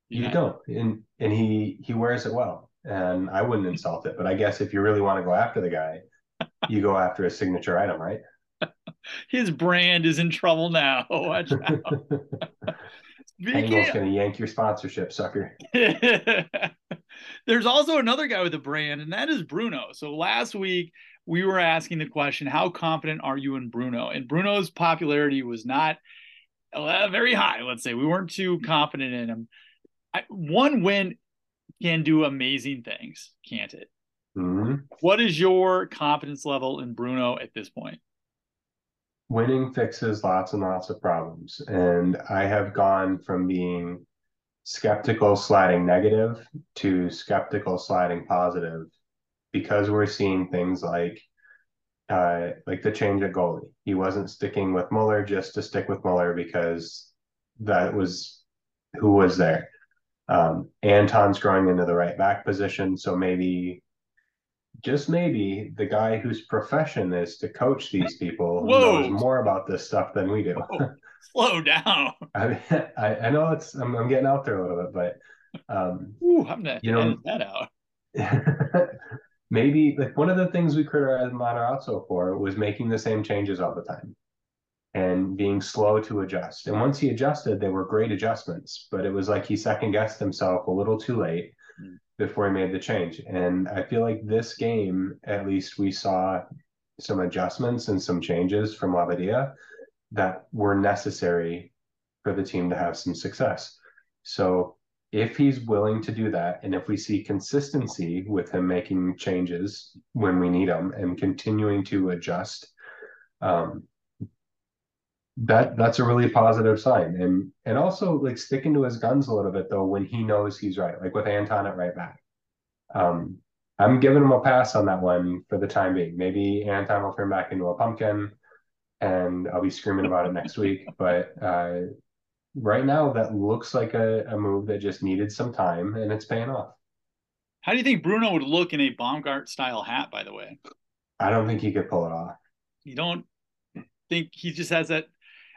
You, you don't, and and he he wears it well, and I wouldn't insult it. But I guess if you really want to go after the guy, you go after a signature item, right? His brand is in trouble now. Watch out. Angel's gonna yank your sponsorship, sucker. There's also another guy with a brand, and that is Bruno. So last week we were asking the question, how confident are you in Bruno? And Bruno's popularity was not uh, very high, let's say. We weren't too confident in him. I, one win can do amazing things, can't it? hmm What is your confidence level in Bruno at this point? Winning fixes lots and lots of problems. And I have gone from being skeptical sliding negative to skeptical sliding positive because we're seeing things like uh, like the change at goalie. He wasn't sticking with Mueller just to stick with Mueller because that was who was there. Um, Anton's growing into the right back position, so maybe, just maybe, the guy whose profession is to coach these people Whoa. knows more about this stuff than we do. Whoa. Slow down. I, mean, I I know it's I'm, I'm getting out there a little bit, but um, Ooh, I'm gonna You know- that out. maybe like one of the things we criticized Matarazzo for was making the same changes all the time and being slow to adjust. And once he adjusted, they were great adjustments, but it was like he second guessed himself a little too late Mm. before he made the change. And I feel like this game, at least we saw some adjustments and some changes from Labbadia that were necessary for the team to have some success. So if he's willing to do that, and if we see consistency with him making changes when we need them and continuing to adjust, um, that that's a really positive sign. And and also like sticking to his guns a little bit though when he knows he's right, like with Anton at right back. Um, I'm giving him a pass on that one for the time being. Maybe Anton will turn back into a pumpkin, and I'll be screaming about it next week. But uh, right now, that looks like a, a move that just needed some time, and it's paying off. How do you think Bruno would look in a Baumgart style hat, by the way? I don't think he could pull it off. You don't think he just has that?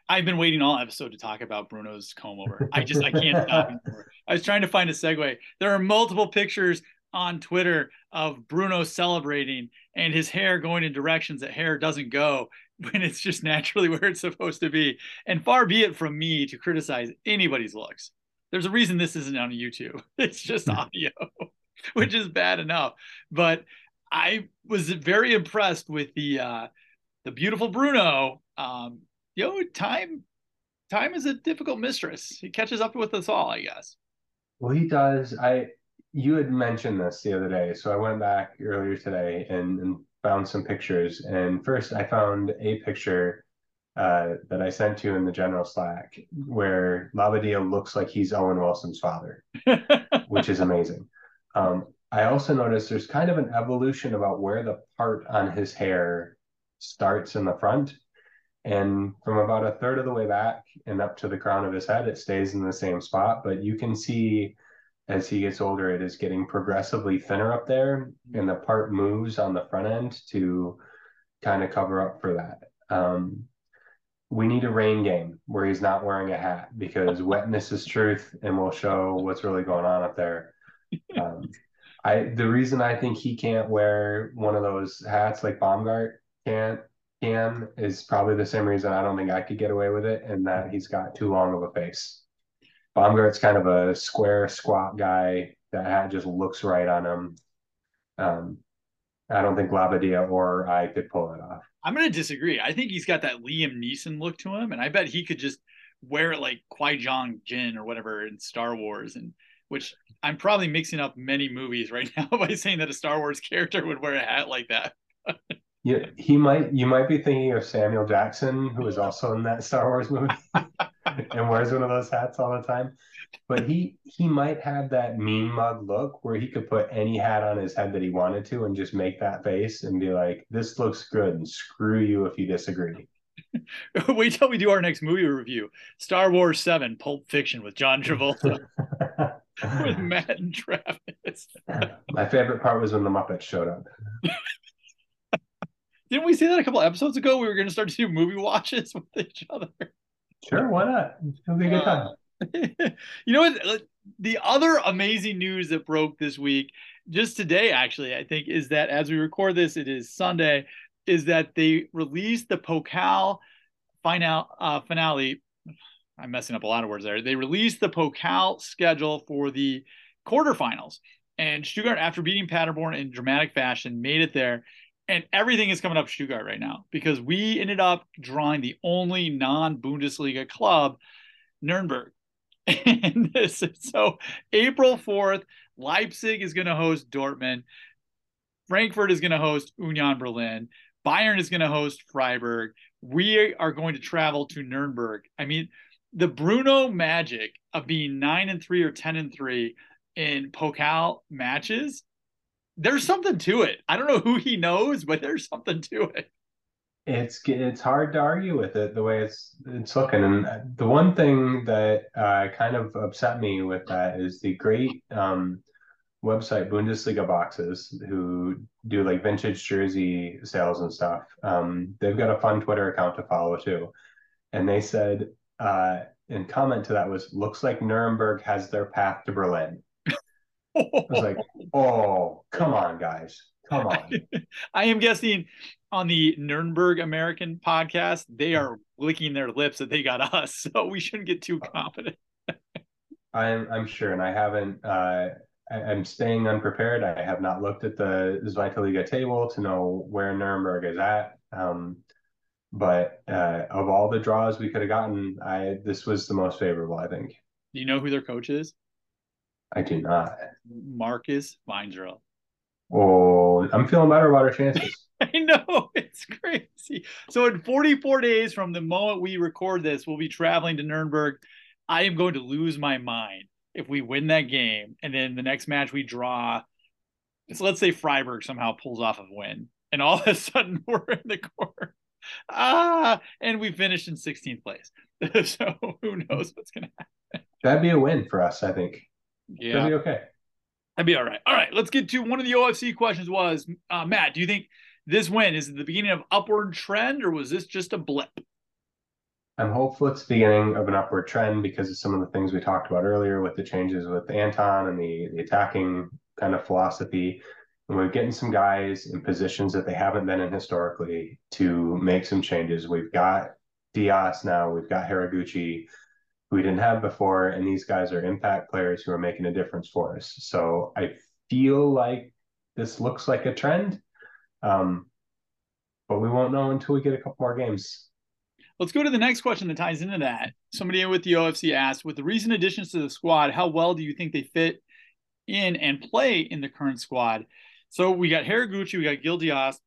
I've been waiting all episode to talk about Bruno's comb over. I just I can't stop anymore. I was trying to find a segue. There are multiple pictures on Twitter of Bruno celebrating and his hair going in directions that hair doesn't go when it's just naturally where it's supposed to be. And far be it from me to criticize anybody's looks. There's a reason this isn't on YouTube. It's just audio, which is bad enough. But I was very impressed with the uh the beautiful Bruno. Um, you know, time time is a difficult mistress. He catches up with us all, I guess. Well, he does. I you had mentioned this the other day, so I went back earlier today and, and found some pictures. And first, I found a picture uh, that I sent to in the general Slack where Labbadia looks like he's Owen Wilson's father, which is amazing. Um, I also noticed there's kind of an evolution about where the part on his hair starts in the front. And from about a third of the way back and up to the crown of his head, it stays in the same spot. But you can see as he gets older, it is getting progressively thinner up there, and the part moves on the front end to kind of cover up for that. Um, we need a rain game where he's not wearing a hat because wetness is truth, and we'll show what's really going on up there. Um, I the reason I think he can't wear one of those hats like Baumgart can't can is probably the same reason I don't think I could get away with it, and that he's got too long of a face. Baumgart's kind of a square, squat guy. That hat just looks right on him. Um, I don't think Labbadia or I could pull it off. I'm going to disagree. I think he's got that Liam Neeson look to him, and I bet he could just wear it like Qui Gon Jinn or whatever in Star Wars, and which I'm probably mixing up many movies right now by saying that a Star Wars character would wear a hat like that. Yeah, he might. You might be thinking of Samuel Jackson, who is also in that Star Wars movie and wears one of those hats all the time. But he he might have that mean mug look where he could put any hat on his head that he wanted to and just make that face and be like, "This looks good," and screw you if you disagree. Wait till we do our next movie review: Star Wars Seven: Pulp Fiction with John Travolta with Matt and Travis. My favorite part was when the Muppets showed up. Didn't we say that a couple episodes ago? We were going to start to do movie watches with each other. Sure, why not? It'll be a good time. you know what? The other amazing news that broke this week, just today, actually, I think, is that as we record this, it is Sunday, is that they released the Pokal final uh, finale. I'm messing up a lot of words there. They released the Pokal schedule for the quarterfinals, and Stuttgart, after beating Paderborn in dramatic fashion, made it there. And everything is coming up Stuttgart right now because we ended up drawing the only non Bundesliga club, Nuremberg. And this, so April 4th, Leipzig is going to host Dortmund. Frankfurt is going to host Union Berlin. Bayern is going to host Freiburg. We are going to travel to Nuremberg. I mean, the Bruno magic of being nine and three or 10 and three in Pokal matches, there's something to it. I don't know who he knows, but there's something to it. It's it's hard to argue with it the way it's it's looking. And the one thing that uh, kind of upset me with that is the great um, website Bundesliga Boxes, who do like vintage jersey sales and stuff. Um, they've got a fun Twitter account to follow too, and they said uh, in comment to that was looks like Nuremberg has their path to Berlin. I was like, oh, come on, guys. Come on. I am guessing on the Nuremberg American podcast, they are licking their lips that they got us. So we shouldn't get too confident. I'm I'm sure, and I haven't. Uh, I, am staying unprepared. I have not looked at the Zweite Liga table to know where Nuremberg is at. Um, but uh, of all the draws we could have gotten, I this was the most favorable. I think. Do you know who their coach is? I do not. Markus Weinzierl. Oh, I'm feeling better about our chances. I know it's crazy. So in 44 days from the moment we record this, we'll be traveling to Nuremberg. I am going to lose my mind if we win that game, and then the next match we draw. So let's say Freiburg somehow pulls off a win, and all of a sudden we're in the corner. Ah, and we finished in 16th place. so who knows what's going to happen? That'd be a win for us, I think. Yeah, That'd be okay. That'd be all right. All right, let's get to one of the OFC questions. Was uh, Matt? Do you think this win is the beginning of upward trend, or was this just a blip? I'm hopeful it's the beginning of an upward trend because of some of the things we talked about earlier with the changes with Anton and the, the attacking kind of philosophy. And we're getting some guys in positions that they haven't been in historically to make some changes. We've got Dias now, we've got Haraguchi, who we didn't have before, and these guys are impact players who are making a difference for us. So I feel like this looks like a trend, um, but we won't know until we get a couple more games. Let's go to the next question that ties into that. Somebody with the OFC asked, with the recent additions to the squad, how well do you think they fit in and play in the current squad? So we got Haraguchi, we got Gil Dias.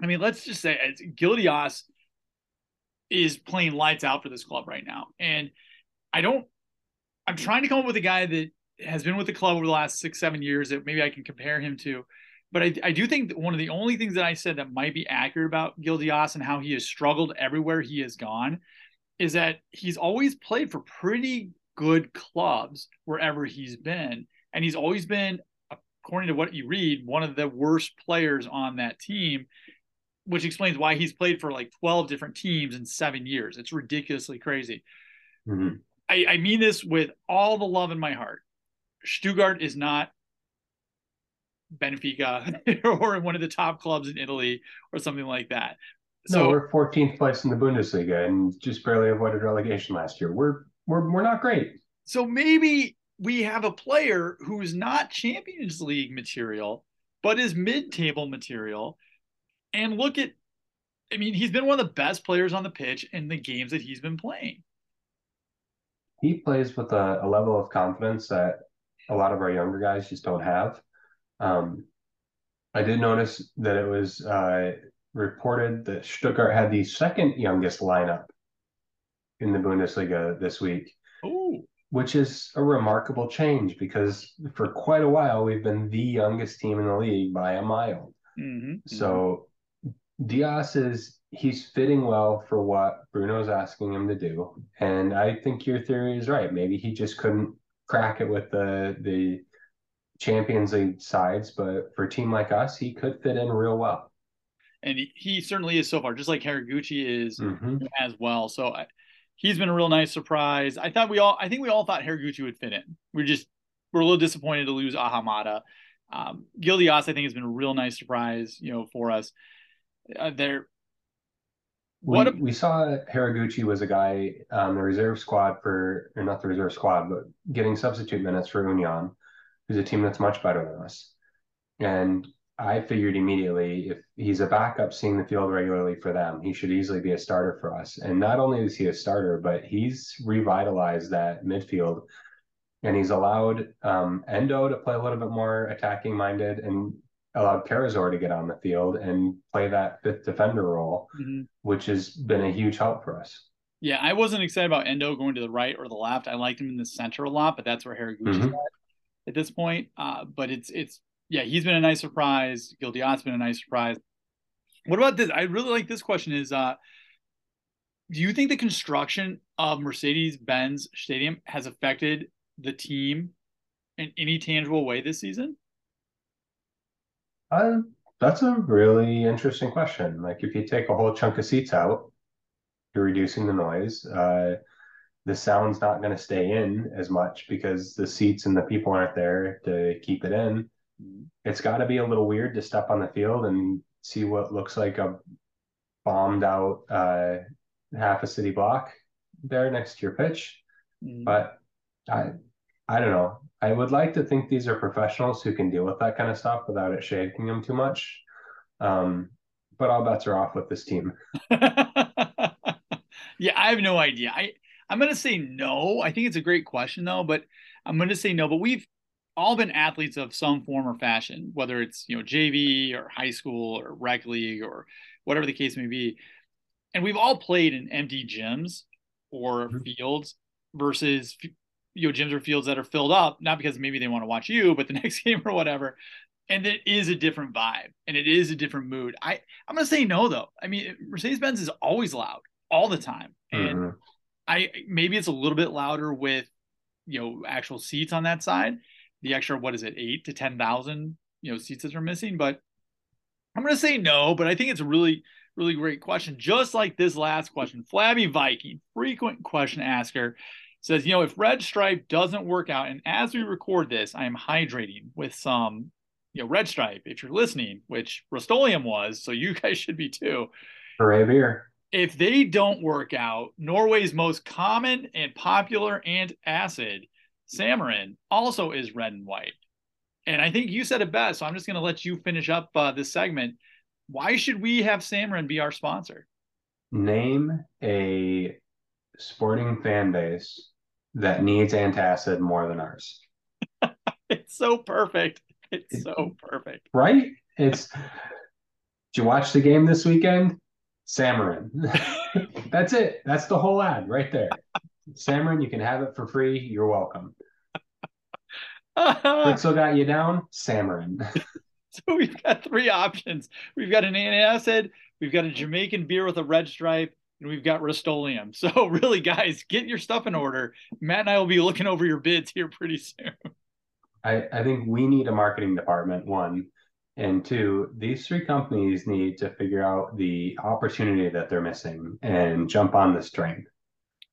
I mean, let's just say Gil Dias is playing lights out for this club right now. And I don't, I'm trying to come up with a guy that has been with the club over the last six, seven years that maybe I can compare him to but I, I do think one of the only things that I said that might be accurate about Gil Dias and how he has struggled everywhere he has gone is that he's always played for pretty good clubs wherever he's been. And he's always been, according to what you read, one of the worst players on that team, which explains why he's played for like 12 different teams in seven years. It's ridiculously crazy. Mm-hmm. I, I mean this with all the love in my heart. Stuttgart is not Benfica or one of the top clubs in Italy or something like that. So no, we're 14th place in the Bundesliga and just barely avoided relegation last year. We're we're we're not great. So maybe we have a player who's not Champions League material, but is mid-table material. And look at I mean, he's been one of the best players on the pitch in the games that he's been playing. He plays with a, a level of confidence that a lot of our younger guys just don't have. Um, I did notice that it was uh, reported that Stuttgart had the second youngest lineup in the Bundesliga this week, Ooh. which is a remarkable change because for quite a while we've been the youngest team in the league by a mile. Mm-hmm. So Dias is he's fitting well for what Bruno's asking him to do, and I think your theory is right. Maybe he just couldn't crack it with the the Champions League sides, but for a team like us, he could fit in real well. And he, he certainly is so far, just like Haraguchi is mm-hmm. as well. So I, he's been a real nice surprise. I thought we all, I think we all thought Haraguchi would fit in. We're just, we're a little disappointed to lose Ahamada. Um, Gil Dias, I think, has been a real nice surprise, you know, for us. Uh, there, what we, a, we saw Haraguchi was a guy on the reserve squad for, or not the reserve squad, but getting substitute minutes for Union who's a team that's much better than us. And I figured immediately if he's a backup seeing the field regularly for them, he should easily be a starter for us. And not only is he a starter, but he's revitalized that midfield and he's allowed um, Endo to play a little bit more attacking minded and allowed Karazor to get on the field and play that fifth defender role, mm-hmm. which has been a huge help for us. Yeah, I wasn't excited about Endo going to the right or the left. I liked him in the center a lot, but that's where Haraguchi mm-hmm. is at at this point. Uh, but it's it's yeah, he's been a nice surprise. Gil Dias's been a nice surprise. What about this? I really like this question. Is uh, do you think the construction of Mercedes Benz Stadium has affected the team in any tangible way this season? That's a really interesting question. Like, if you take a whole chunk of seats out, you're reducing the noise. Uh, the sound's not going to stay in as much because the seats and the people aren't there to keep it in. It's got to be a little weird to step on the field and see what looks like a bombed out uh, half a city block there next to your pitch. Mm. But I, I don't know. I would like to think these are professionals who can deal with that kind of stuff without it shaking them too much. Um, but all bets are off with this team. yeah, I have no idea. I I'm going to say no. I think it's a great question though, but I'm going to say no. But we've all been athletes of some form or fashion, whether it's you know JV or high school or rec league or whatever the case may be, and we've all played in empty gyms or mm-hmm. fields versus you know gyms or fields that are filled up, not because maybe they want to watch you, but the next game or whatever. And it is a different vibe and it is a different mood. I I'm gonna say no though. I mean Mercedes Benz is always loud all the time, and mm-hmm. I maybe it's a little bit louder with you know actual seats on that side. The extra what is it, eight to ten thousand you know seats that are missing. But I'm gonna say no. But I think it's a really really great question. Just like this last question, Flabby Viking, frequent question asker, says, you know, if Red Stripe doesn't work out, and as we record this, I am hydrating with some, you know, Red Stripe. If you're listening, which Rust-Oleum was, so you guys should be too. Hooray beer if they don't work out, Norway's most common and popular antacid, Samarin, also is red and white. And I think you said it best. So I'm just going to let you finish up uh, this segment. Why should we have Samarin be our sponsor? Name a sporting fan base that needs antacid more than ours. it's so perfect. It's so perfect. Right? It's. Did you watch the game this weekend? Samarin. That's it. That's the whole ad right there. Samarin, you can have it for free. You're welcome. Fritzl got you down. Samarin. so we've got three options. We've got an antacid, we've got a Jamaican beer with a red stripe, and we've got Rust-Oleum. So really, guys, get your stuff in order. Matt and I will be looking over your bids here pretty soon. I, I think we need a marketing department, one. And two, these three companies need to figure out the opportunity that they're missing and jump on this train.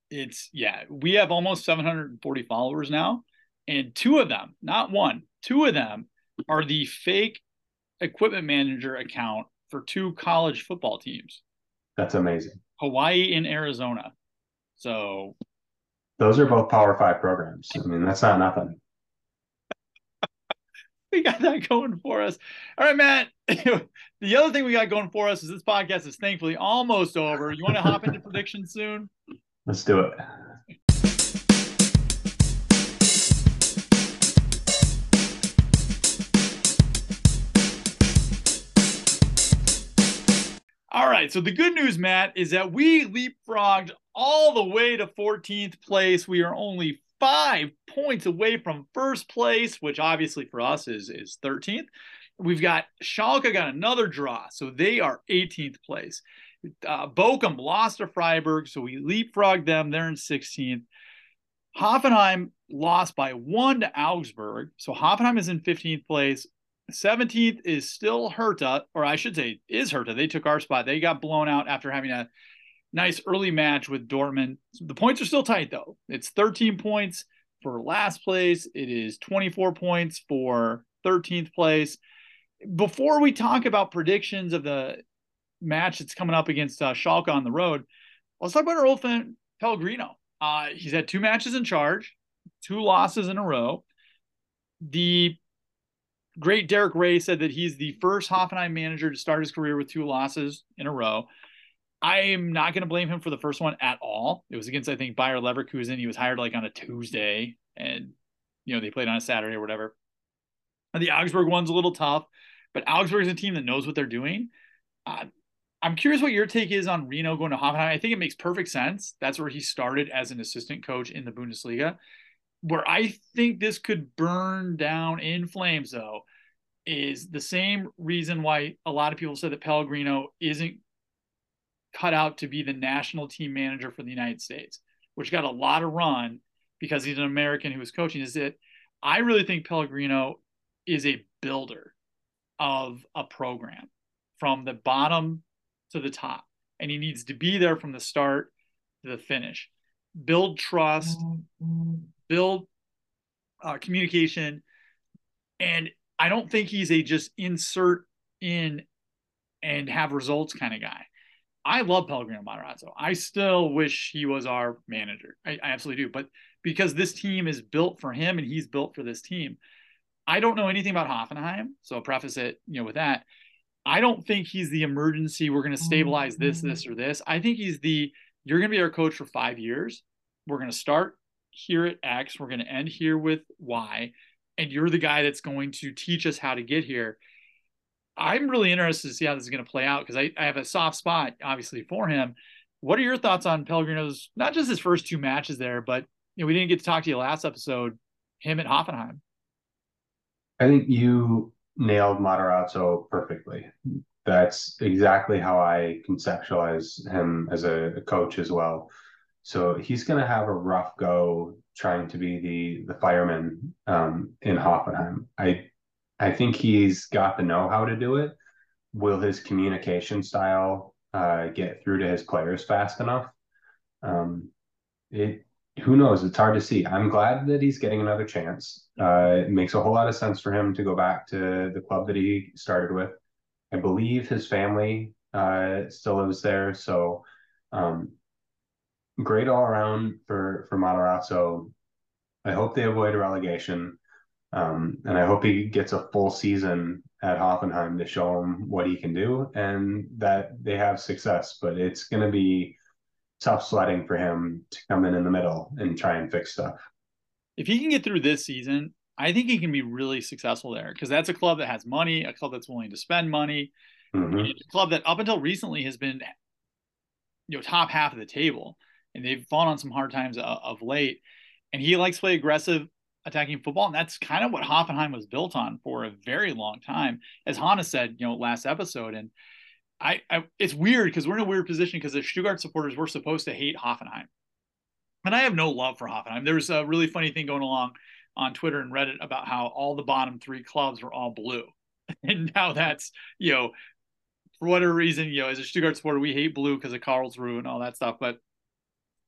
It's yeah, we have almost 740 followers now, and two of them, not one, two of them are the fake equipment manager account for two college football teams. That's amazing. Hawaii and Arizona. So those are both Power Five programs. I mean, that's not nothing. we got that going for us. All right, Matt. the other thing we got going for us is this podcast is thankfully almost over. You want to hop into predictions soon? Let's do it. Right. So the good news, Matt, is that we leapfrogged all the way to 14th place. We are only five points away from first place, which obviously for us is is 13th. We've got Schalke got another draw, so they are 18th place. Uh, Bochum lost to Freiburg, so we leapfrogged them. They're in 16th. Hoffenheim lost by one to Augsburg, so Hoffenheim is in 15th place. 17th is still Hertha, or I should say, is Hertha. They took our spot. They got blown out after having a nice early match with Dortmund. The points are still tight though. It's 13 points for last place. It is 24 points for 13th place. Before we talk about predictions of the match that's coming up against uh, Schalke on the road, let's talk about our old friend Pellegrino. Uh, he's had two matches in charge, two losses in a row. The great Derek Ray said that he's the first Hoffenheim manager to start his career with two losses in a row. I am not going to blame him for the first one at all. It was against, I think, Bayer Leverkusen. He was hired like on a Tuesday, and you know they played on a Saturday or whatever. And the Augsburg one's a little tough, but Augsburg is a team that knows what they're doing. Uh, I'm curious what your take is on Rino going to Hoffenheim. I think it makes perfect sense. That's where he started as an assistant coach in the Bundesliga. Where I think this could burn down in flames, though, is the same reason why a lot of people said that Pellegrino isn't cut out to be the national team manager for the United States, which got a lot of run because he's an American who was coaching. Is that I really think Pellegrino is a builder of a program from the bottom to the top, and he needs to be there from the start to the finish. Build trust, build uh, communication, and I don't think he's a just insert in and have results kind of guy. I love Pellegrino Matarazzo. I still wish he was our manager. I, I, absolutely do. But because this team is built for him and he's built for this team, I don't know anything about Hoffenheim. So I'll preface it, you know, with that. I don't think he's the emergency. We're going to stabilize this, mm-hmm. this, or this. I think he's the you're going to be our coach for five years. We're going to start here at X. We're going to end here with Y. And you're the guy that's going to teach us how to get here. I'm really interested to see how this is going to play out because I, I have a soft spot, obviously, for him. What are your thoughts on Pellegrino's, not just his first two matches there, but you know, we didn't get to talk to you last episode, him at Hoffenheim. I think you nailed Matarazzo perfectly. That's exactly how I conceptualize him as a, a coach as well. So he's going to have a rough go trying to be the the fireman um, in Hoffenheim. I I think he's got the know how to do it. Will his communication style uh, get through to his players fast enough? Um, it who knows? It's hard to see. I'm glad that he's getting another chance. Uh, it makes a whole lot of sense for him to go back to the club that he started with. I believe his family uh, still lives there, so um, great all around for for Matarazzo. I hope they avoid relegation. Um, and I hope he gets a full season at Hoffenheim to show him what he can do and that they have success. But it's going to be tough sledding for him to come in in the middle and try and fix stuff. If he can get through this season, I think he can be really successful there because that's a club that has money, a club that's willing to spend money, mm-hmm. a club that up until recently has been, you know, top half of the table, and they've fallen on some hard times of, of late. And he likes to play aggressive attacking football. And that's kind of what Hoffenheim was built on for a very long time. As Hannah said, you know, last episode. And I, I it's weird because we're in a weird position because the Stuttgart supporters, we're supposed to hate Hoffenheim. And I have no love for Hoffenheim. There was a really funny thing going along on Twitter and Reddit about how all the bottom three clubs were all blue. And now that's, you know, for whatever reason, you know, as a Stuttgart supporter, we hate blue because of Karlsruhe and all that stuff. But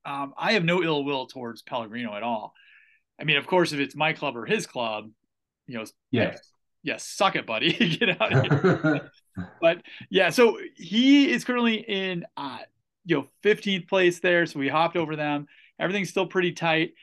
um, I have no ill will towards Pellegrino at all. I mean, of course, if it's my club or his club, you know, yes, yes, suck it, buddy, get out here. but yeah, so he is currently in, uh, you know, 15th place there. So we hopped over them. Everything's still pretty tight.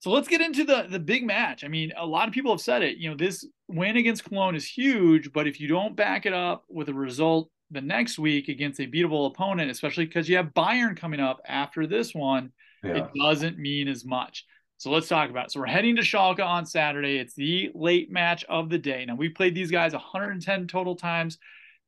So let's get into the the big match. I mean, a lot of people have said it. You know, this win against Cologne is huge, but if you don't back it up with a result the next week against a beatable opponent, especially because you have Bayern coming up after this one, yeah. it doesn't mean as much. So let's talk about it. So we're heading to Schalke on Saturday. It's the late match of the day. Now we played these guys 110 total times.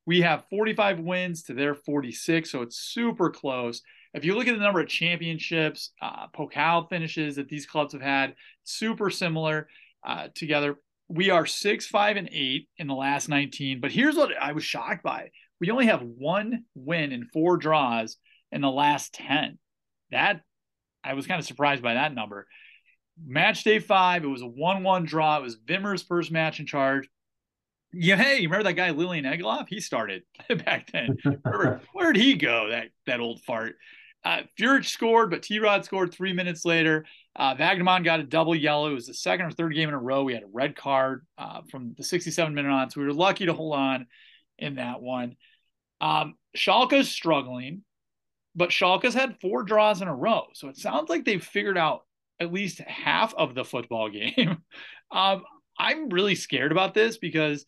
We have 45 wins to their 46, so it's super close. If you look at the number of championships, uh, Pokal finishes that these clubs have had, super similar uh, together. We are six, five, and eight in the last 19. But here's what I was shocked by: we only have one win and four draws in the last 10. That I was kind of surprised by that number match day five, it was a 1 1 draw. It was Wimmer's first match in charge. Yeah, hey, remember that guy Lilian Egloff? He started back then. where did he go? That that old fart. Uh, Führich scored, but T Rod scored three minutes later. Uh, Vagnoman got a double yellow. It was the second or third game in a row. We had a red card uh, from the 67 minute on, so we were lucky to hold on in that one. Um, Schalke's struggling, but Schalke's had four draws in a row. So it sounds like they've figured out at least half of the football game. um, I'm really scared about this because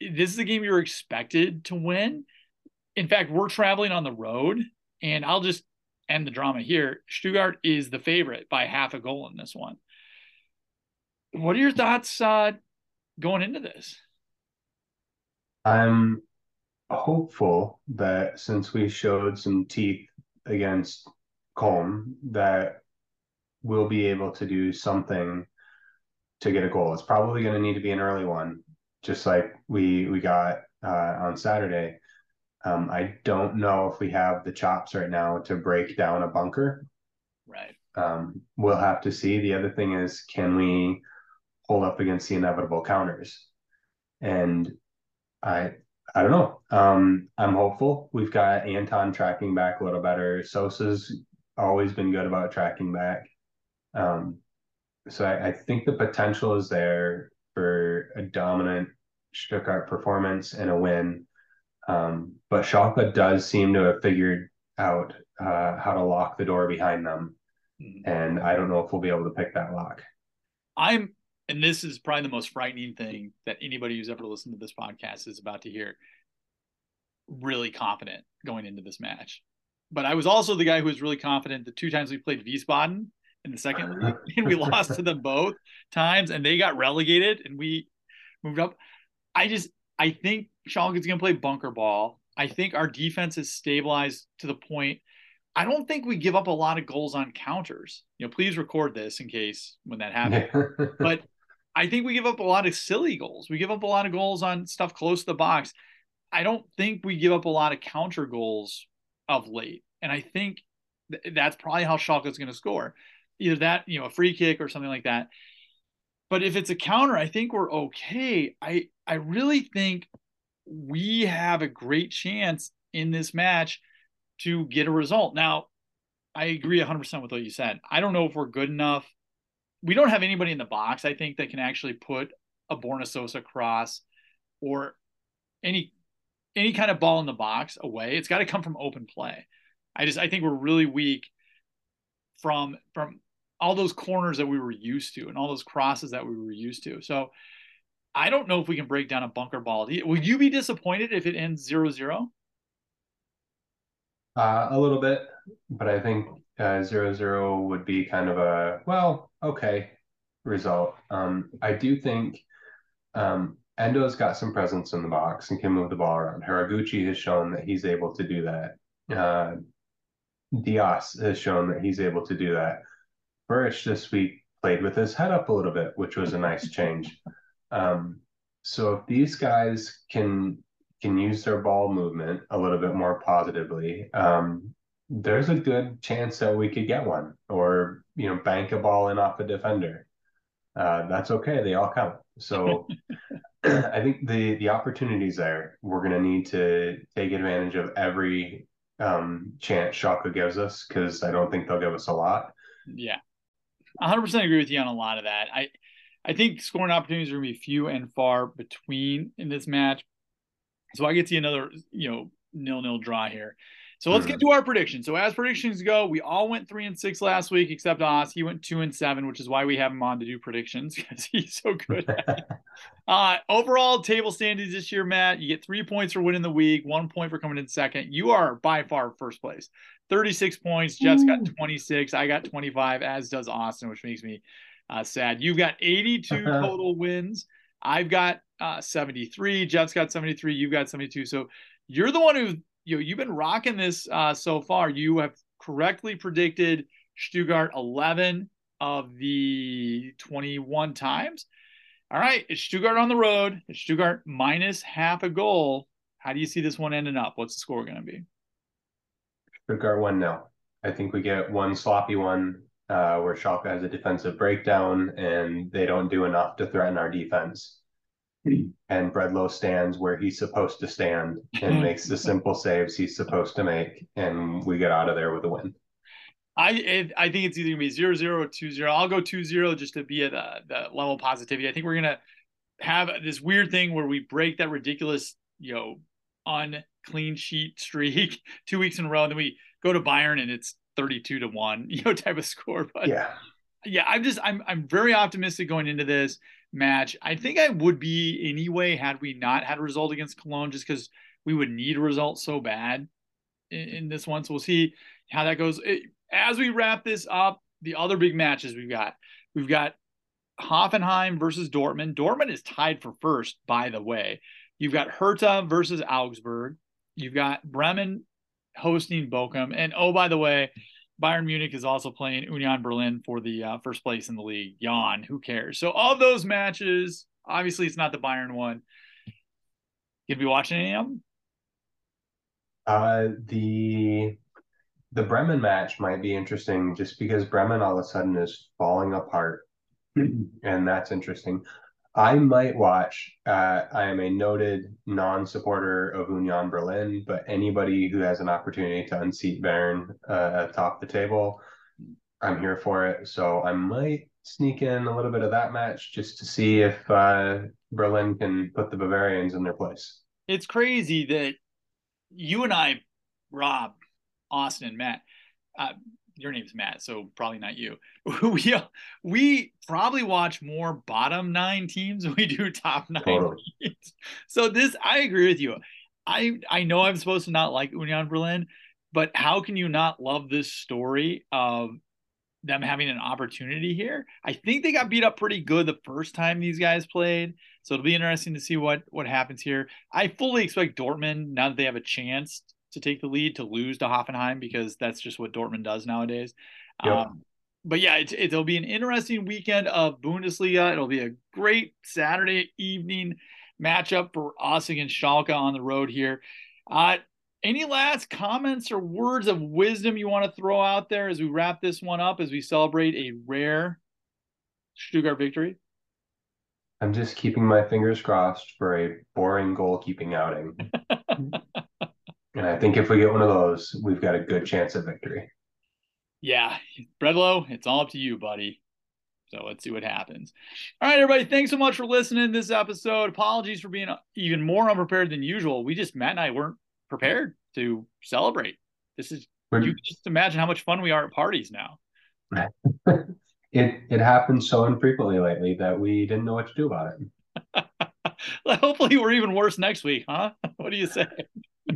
this is a game you're expected to win. In fact, we're traveling on the road, and I'll just end the drama here. Stuttgart is the favorite by half a goal in this one. What are your thoughts uh, going into this? I'm hopeful that since we showed some teeth against Köln, that we'll be able to do something to get a goal. It's probably going to need to be an early one, just like we we got uh, on Saturday. Um, I don't know if we have the chops right now to break down a bunker. Right. Um, we'll have to see. The other thing is, can we hold up against the inevitable counters? And I I don't know. Um, I'm hopeful. We've got Anton tracking back a little better. Sosa's always been good about tracking back. Um, so I, I think the potential is there for a dominant Stuttgart performance and a win. Um, but Schalke does seem to have figured out uh, how to lock the door behind them. Mm-hmm. And I don't know if we'll be able to pick that lock. I'm, and this is probably the most frightening thing that anybody who's ever listened to this podcast is about to hear. Really confident going into this match. But I was also the guy who was really confident the two times we played Wiesbaden in the second league, and we lost to them both times, and they got relegated, and we moved up. I just I think Schalke's going to play bunker ball. I think our defense is stabilized to the point. I don't think we give up a lot of goals on counters. You know, please record this in case when that happens. but I think we give up a lot of silly goals. We give up a lot of goals on stuff close to the box. I don't think we give up a lot of counter goals of late. And I think th- that's probably how Schalke is going to score either that, you know, a free kick or something like that. But if it's a counter, I think we're okay. I I really think we have a great chance in this match to get a result. Now, I agree 100% with what you said. I don't know if we're good enough. We don't have anybody in the box, I think, that can actually put a Borna cross or any any kind of ball in the box away. It's got to come from open play. I just I think we're really weak from from all those corners that we were used to and all those crosses that we were used to. So I don't know if we can break down a bunker ball. Will you be disappointed if it ends 0 0? Uh, a little bit, but I think uh, 0 0 would be kind of a, well, okay result. Um, I do think um, Endo's got some presence in the box and can move the ball around. Haraguchi has shown that he's able to do that. Uh, Dias has shown that he's able to do that. Führich this week played with his head up a little bit, which was a nice change. Um, so if these guys can can use their ball movement a little bit more positively, um, there's a good chance that we could get one, or you know, bank a ball in off a defender. Uh, that's okay; they all count. So I think the the opportunities there. We're going to need to take advantage of every um, chance Schalke gives us because I don't think they'll give us a lot. Yeah. 100% agree with you on a lot of that. I I think scoring opportunities are going to be few and far between in this match. So I get to another, you know, nil nil draw here. So let's get mm-hmm. to our predictions. So as predictions go, we all went three and six last week, except Oz. He went two and seven, which is why we have him on to do predictions because he's so good. uh, overall table standings this year, Matt, you get three points for winning the week, one point for coming in second. You are by far first place. 36 points. Jeff's got 26. I got 25, as does Austin, which makes me uh, sad. You've got 82 uh-huh. total wins. I've got uh, 73. Jeff's got 73. You've got 72. So you're the one who you you've been rocking this uh, so far. You have correctly predicted Stuttgart 11 of the 21 times. All right, it's Stuttgart on the road. It's Stuttgart minus half a goal. How do you see this one ending up? What's the score going to be? Stuttgart 1 0. I think we get one sloppy one uh, where Schalke has a defensive breakdown and they don't do enough to threaten our defense. And Bredlow stands where he's supposed to stand and mm-hmm. makes the simple saves he's supposed to make, and we get out of there with a win. I it, I think it's either gonna be 0-0 or 2-0. I'll go 2-0 just to be at the, the level of positivity. I think we're gonna have this weird thing where we break that ridiculous, you know, unclean sheet streak two weeks in a row. And then we go to Bayern and it's 32 to one, you know, type of score. But yeah, yeah, I'm just, I'm, I'm very optimistic going into this. Match. I think I would be anyway had we not had a result against Cologne, just because we would need a result so bad in, in this one. So we'll see how that goes. It, as we wrap this up, the other big matches we've got, we've got Hoffenheim versus Dortmund. Dortmund is tied for first, by the way. You've got Hertha versus Augsburg. You've got Bremen hosting Bochum. And oh, by the way, Bayern Munich is also playing Union Berlin for the uh, first place in the league. Yawn, who cares? So all those matches, obviously it's not the Bayern one. You gonna be watching any of them? Uh, the the Bremen match might be interesting just because Bremen all of a sudden is falling apart, and that's interesting. I might watch. Uh, I am a noted non-supporter of Union Berlin, but anybody who has an opportunity to unseat Bayern uh, atop the table, I'm here for it. So I might sneak in a little bit of that match just to see if uh, Berlin can put the Bavarians in their place. It's crazy that you and I, Rob, Austin, and Matt, uh, your name's Matt, so probably not you. we uh, we probably watch more bottom nine teams than we do top nine totally. teams. So this, I agree with you. I I know I'm supposed to not like Union Berlin, but how can you not love this story of them having an opportunity here? I think they got beat up pretty good the first time these guys played, so it'll be interesting to see what what happens here. I fully expect Dortmund now that they have a chance to take the lead to lose to Hoffenheim because that's just what Dortmund does nowadays. Um, but yeah, it, it'll be an interesting weekend of Bundesliga. It'll be a great Saturday evening matchup for us against Schalke on the road here. Uh, any last comments or words of wisdom you want to throw out there as we wrap this one up as we celebrate a rare Stuttgart victory? I'm just keeping my fingers crossed for a boring goalkeeping outing. And I think if we get one of those, we've got a good chance of victory. Yeah, Bredlow, it's all up to you, buddy. So let's see what happens. All right, everybody. Thanks so much for listening to this episode. Apologies for being even more unprepared than usual. We just Matt and I weren't prepared to celebrate. This is We're, you just imagine how much fun we are at parties now. it it happens so infrequently lately that we didn't know what to do about it. Hopefully, we're even worse next week, huh? What do you say?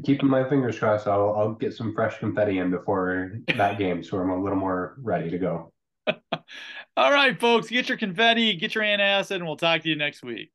Keeping my fingers crossed. I'll I'll get some fresh confetti in before that game, so I'm a little more ready to go. All right, folks, get your confetti, get your antacid, and we'll talk to you next week.